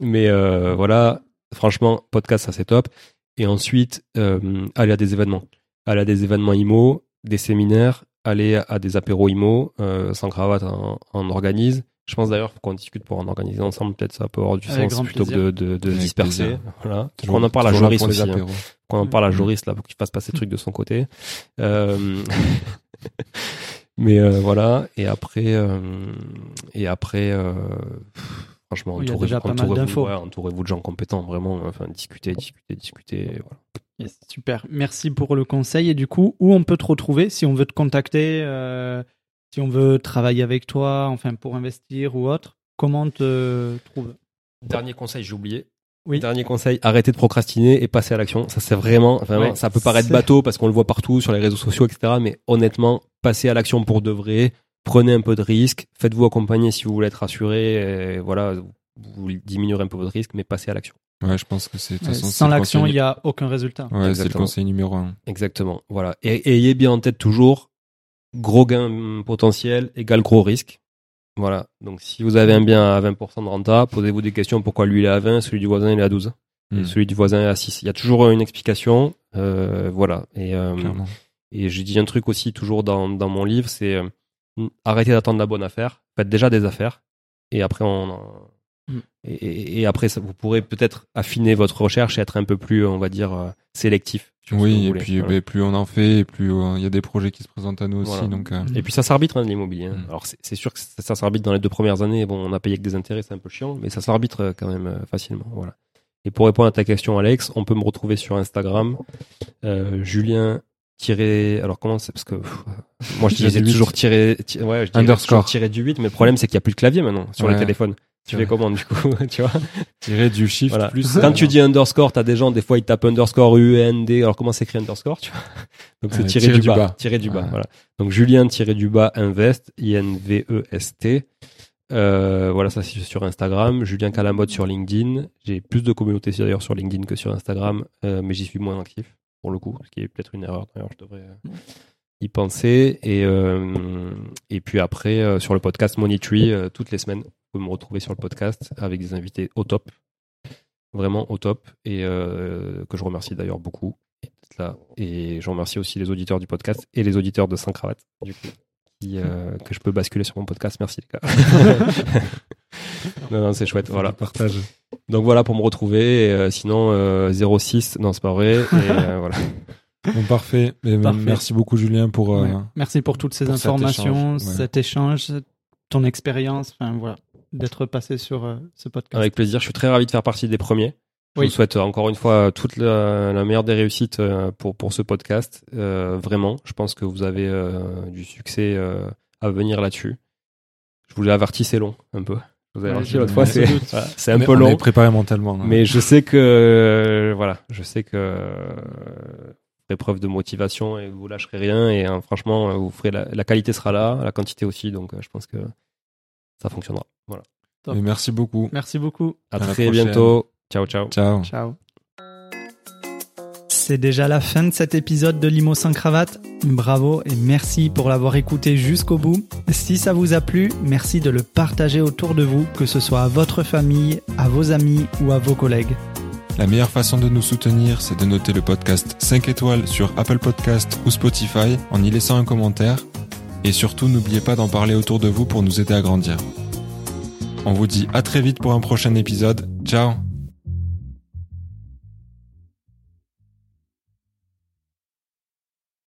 Mais euh, voilà, franchement, podcast, ça c'est top. Et ensuite, aller à des événements. Aller à des événements IMO, des séminaires, aller à des apéros IMO, sans cravate, en, en organise. Je pense d'ailleurs qu'on discute pour en organiser ensemble, peut-être ça peut avoir du Avec sens plutôt que de, de, de Avec disperser. Voilà. Toujours- on en parle à Joris aussi. hein. Qu'on en parle à Mhm. Joris là pour qu'il fasse passer le truc de son côté. Euh, mais euh, voilà. Et après, euh, et après, euh, franchement, Oui, entourez- entourez-vous ouais, entourez-vous de gens compétents, vraiment. Enfin, discuter, discuter, discuter. et Voilà. Yes, super. Merci pour le conseil. Et du coup, où on peut te retrouver si on veut te contacter, euh, si on veut travailler avec toi, enfin pour investir ou autre Comment on te trouve Dernier conseil, j'ai oublié. Oui. Dernier conseil, arrêtez de procrastiner et passez à l'action. Ça, c'est vraiment, vraiment, Ouais, ça peut paraître bateau parce qu'on le voit partout sur les réseaux sociaux, etc. Mais honnêtement, passez à l'action pour de vrai. Prenez un peu de risque. Faites-vous accompagner si vous voulez être rassuré. Et voilà, vous diminuerez un peu votre risque, mais passez à l'action. Ouais, je pense que c'est de toute Ouais, Sans l'action, conseil- il n'y a aucun résultat. Ouais, c'est le Exactement. conseil numéro un. Exactement. Voilà. Et, et ayez bien en tête toujours, gros gain potentiel égale gros risque. Voilà. Donc, si vous avez un bien à 20% de renta, posez-vous des questions pourquoi lui il est à 20, celui du voisin il est à 12. Et Mm. celui du voisin est à 6. Il y a toujours une explication. Euh, voilà. Et, euh, et j'ai dit un truc aussi toujours dans, dans mon livre, c'est euh, arrêtez d'attendre la bonne affaire. Faites déjà des affaires. Et après, on, Mm. et, après, ça, vous pourrez peut-être affiner votre recherche et être un peu plus, on va dire, euh, sélectif. sur ce que Oui, vous et voulez. puis Voilà. ben, plus on en fait, et plus euh, il y a des projets qui se présentent à nous aussi. Donc, euh, Et puis ça s'arbitre hein, l'immobilier. hein. Mm. Alors c'est sûr que ça, ça s'arbitre dans les deux premières années. Bon, on a payé que des intérêts, c'est un peu chiant, mais ça s'arbitre quand même euh, facilement. Voilà. Et pour répondre à ta question, Alex, on peut me retrouver sur Instagram, euh, Julien tiré. Alors comment c'est parce que pff, moi je disais toujours tiré, ouais, je disais Underscore. toujours tiré du 8 mais le problème c'est qu'il y a plus de clavier maintenant sur les Ouais. téléphones. Tu fais comment du coup, tu vois tirer du shift Voilà. plus. Quand tu dis underscore, t'as des gens, des fois, ils tapent underscore U, N, D. Alors, comment s'écrit underscore, tu vois? Donc, c'est Euh, tiré tiré du, bas. bas. Tiré du bas, Ouais. voilà. Donc, Julien tiré du bas invest, I-N-V-E-S-T. Euh, voilà, ça, c'est sur Instagram. Julien Calamotte sur LinkedIn. J'ai plus de communautés d'ailleurs sur LinkedIn que sur Instagram, euh, mais j'y suis moins actif, pour le coup, ce qui est peut-être une erreur. D'ailleurs, je devrais euh, y penser. Et, euh, et puis après, euh, sur le podcast Money Tree, euh, toutes les semaines, pouvez me retrouver sur le podcast avec des invités au top vraiment au top et euh, que je remercie d'ailleurs beaucoup d'être là. Et je remercie aussi les auditeurs du podcast et les auditeurs de 5 cravates du coup, qui, euh, que je peux basculer sur mon podcast. Merci les gars. non, non, c'est chouette. Voilà. Partage. Donc voilà pour me retrouver. Et, euh, sinon, euh, 06, non, c'est pas vrai. Et euh, voilà. Bon, parfait. Et, Parfait. Merci beaucoup, Julien, pour. euh, Ouais. Merci pour toutes ces pour cet informations, échange, ouais. cet échange, ton expérience, enfin voilà, d'être passé sur euh, ce podcast. Avec plaisir. Je suis très ravi de faire partie des premiers. Je Oui. vous souhaite euh, encore une fois toute la, la meilleure des réussites euh, pour, pour ce podcast. Euh, vraiment, je pense que vous avez euh, du succès euh, à venir là-dessus. Je vous l'ai averti, c'est long, un peu. Je vous Ouais, averti l'autre fois, c'est un on peu on long. est préparé mentalement. hein. Mais je sais que euh, voilà, je sais que euh, vous ferez preuve de motivation et vous lâcherez rien et hein, franchement, euh, vous ferez la, la qualité sera là, la quantité aussi, donc euh, je pense que ça fonctionnera. Voilà. Merci beaucoup. Merci beaucoup. À, très prochaine. bientôt. Ciao ciao. Ciao. Ciao. C'est déjà la fin de cet épisode de Limo sans cravate. Bravo et merci pour l'avoir écouté jusqu'au bout. Si ça vous a plu, merci de le partager autour de vous, que ce soit à votre famille, à vos amis ou à vos collègues. La meilleure façon de nous soutenir, c'est de noter le podcast 5 étoiles sur Apple Podcast ou Spotify en y laissant un commentaire. Et surtout, n'oubliez pas d'en parler autour de vous pour nous aider à grandir. On vous dit à très vite pour un prochain épisode. Ciao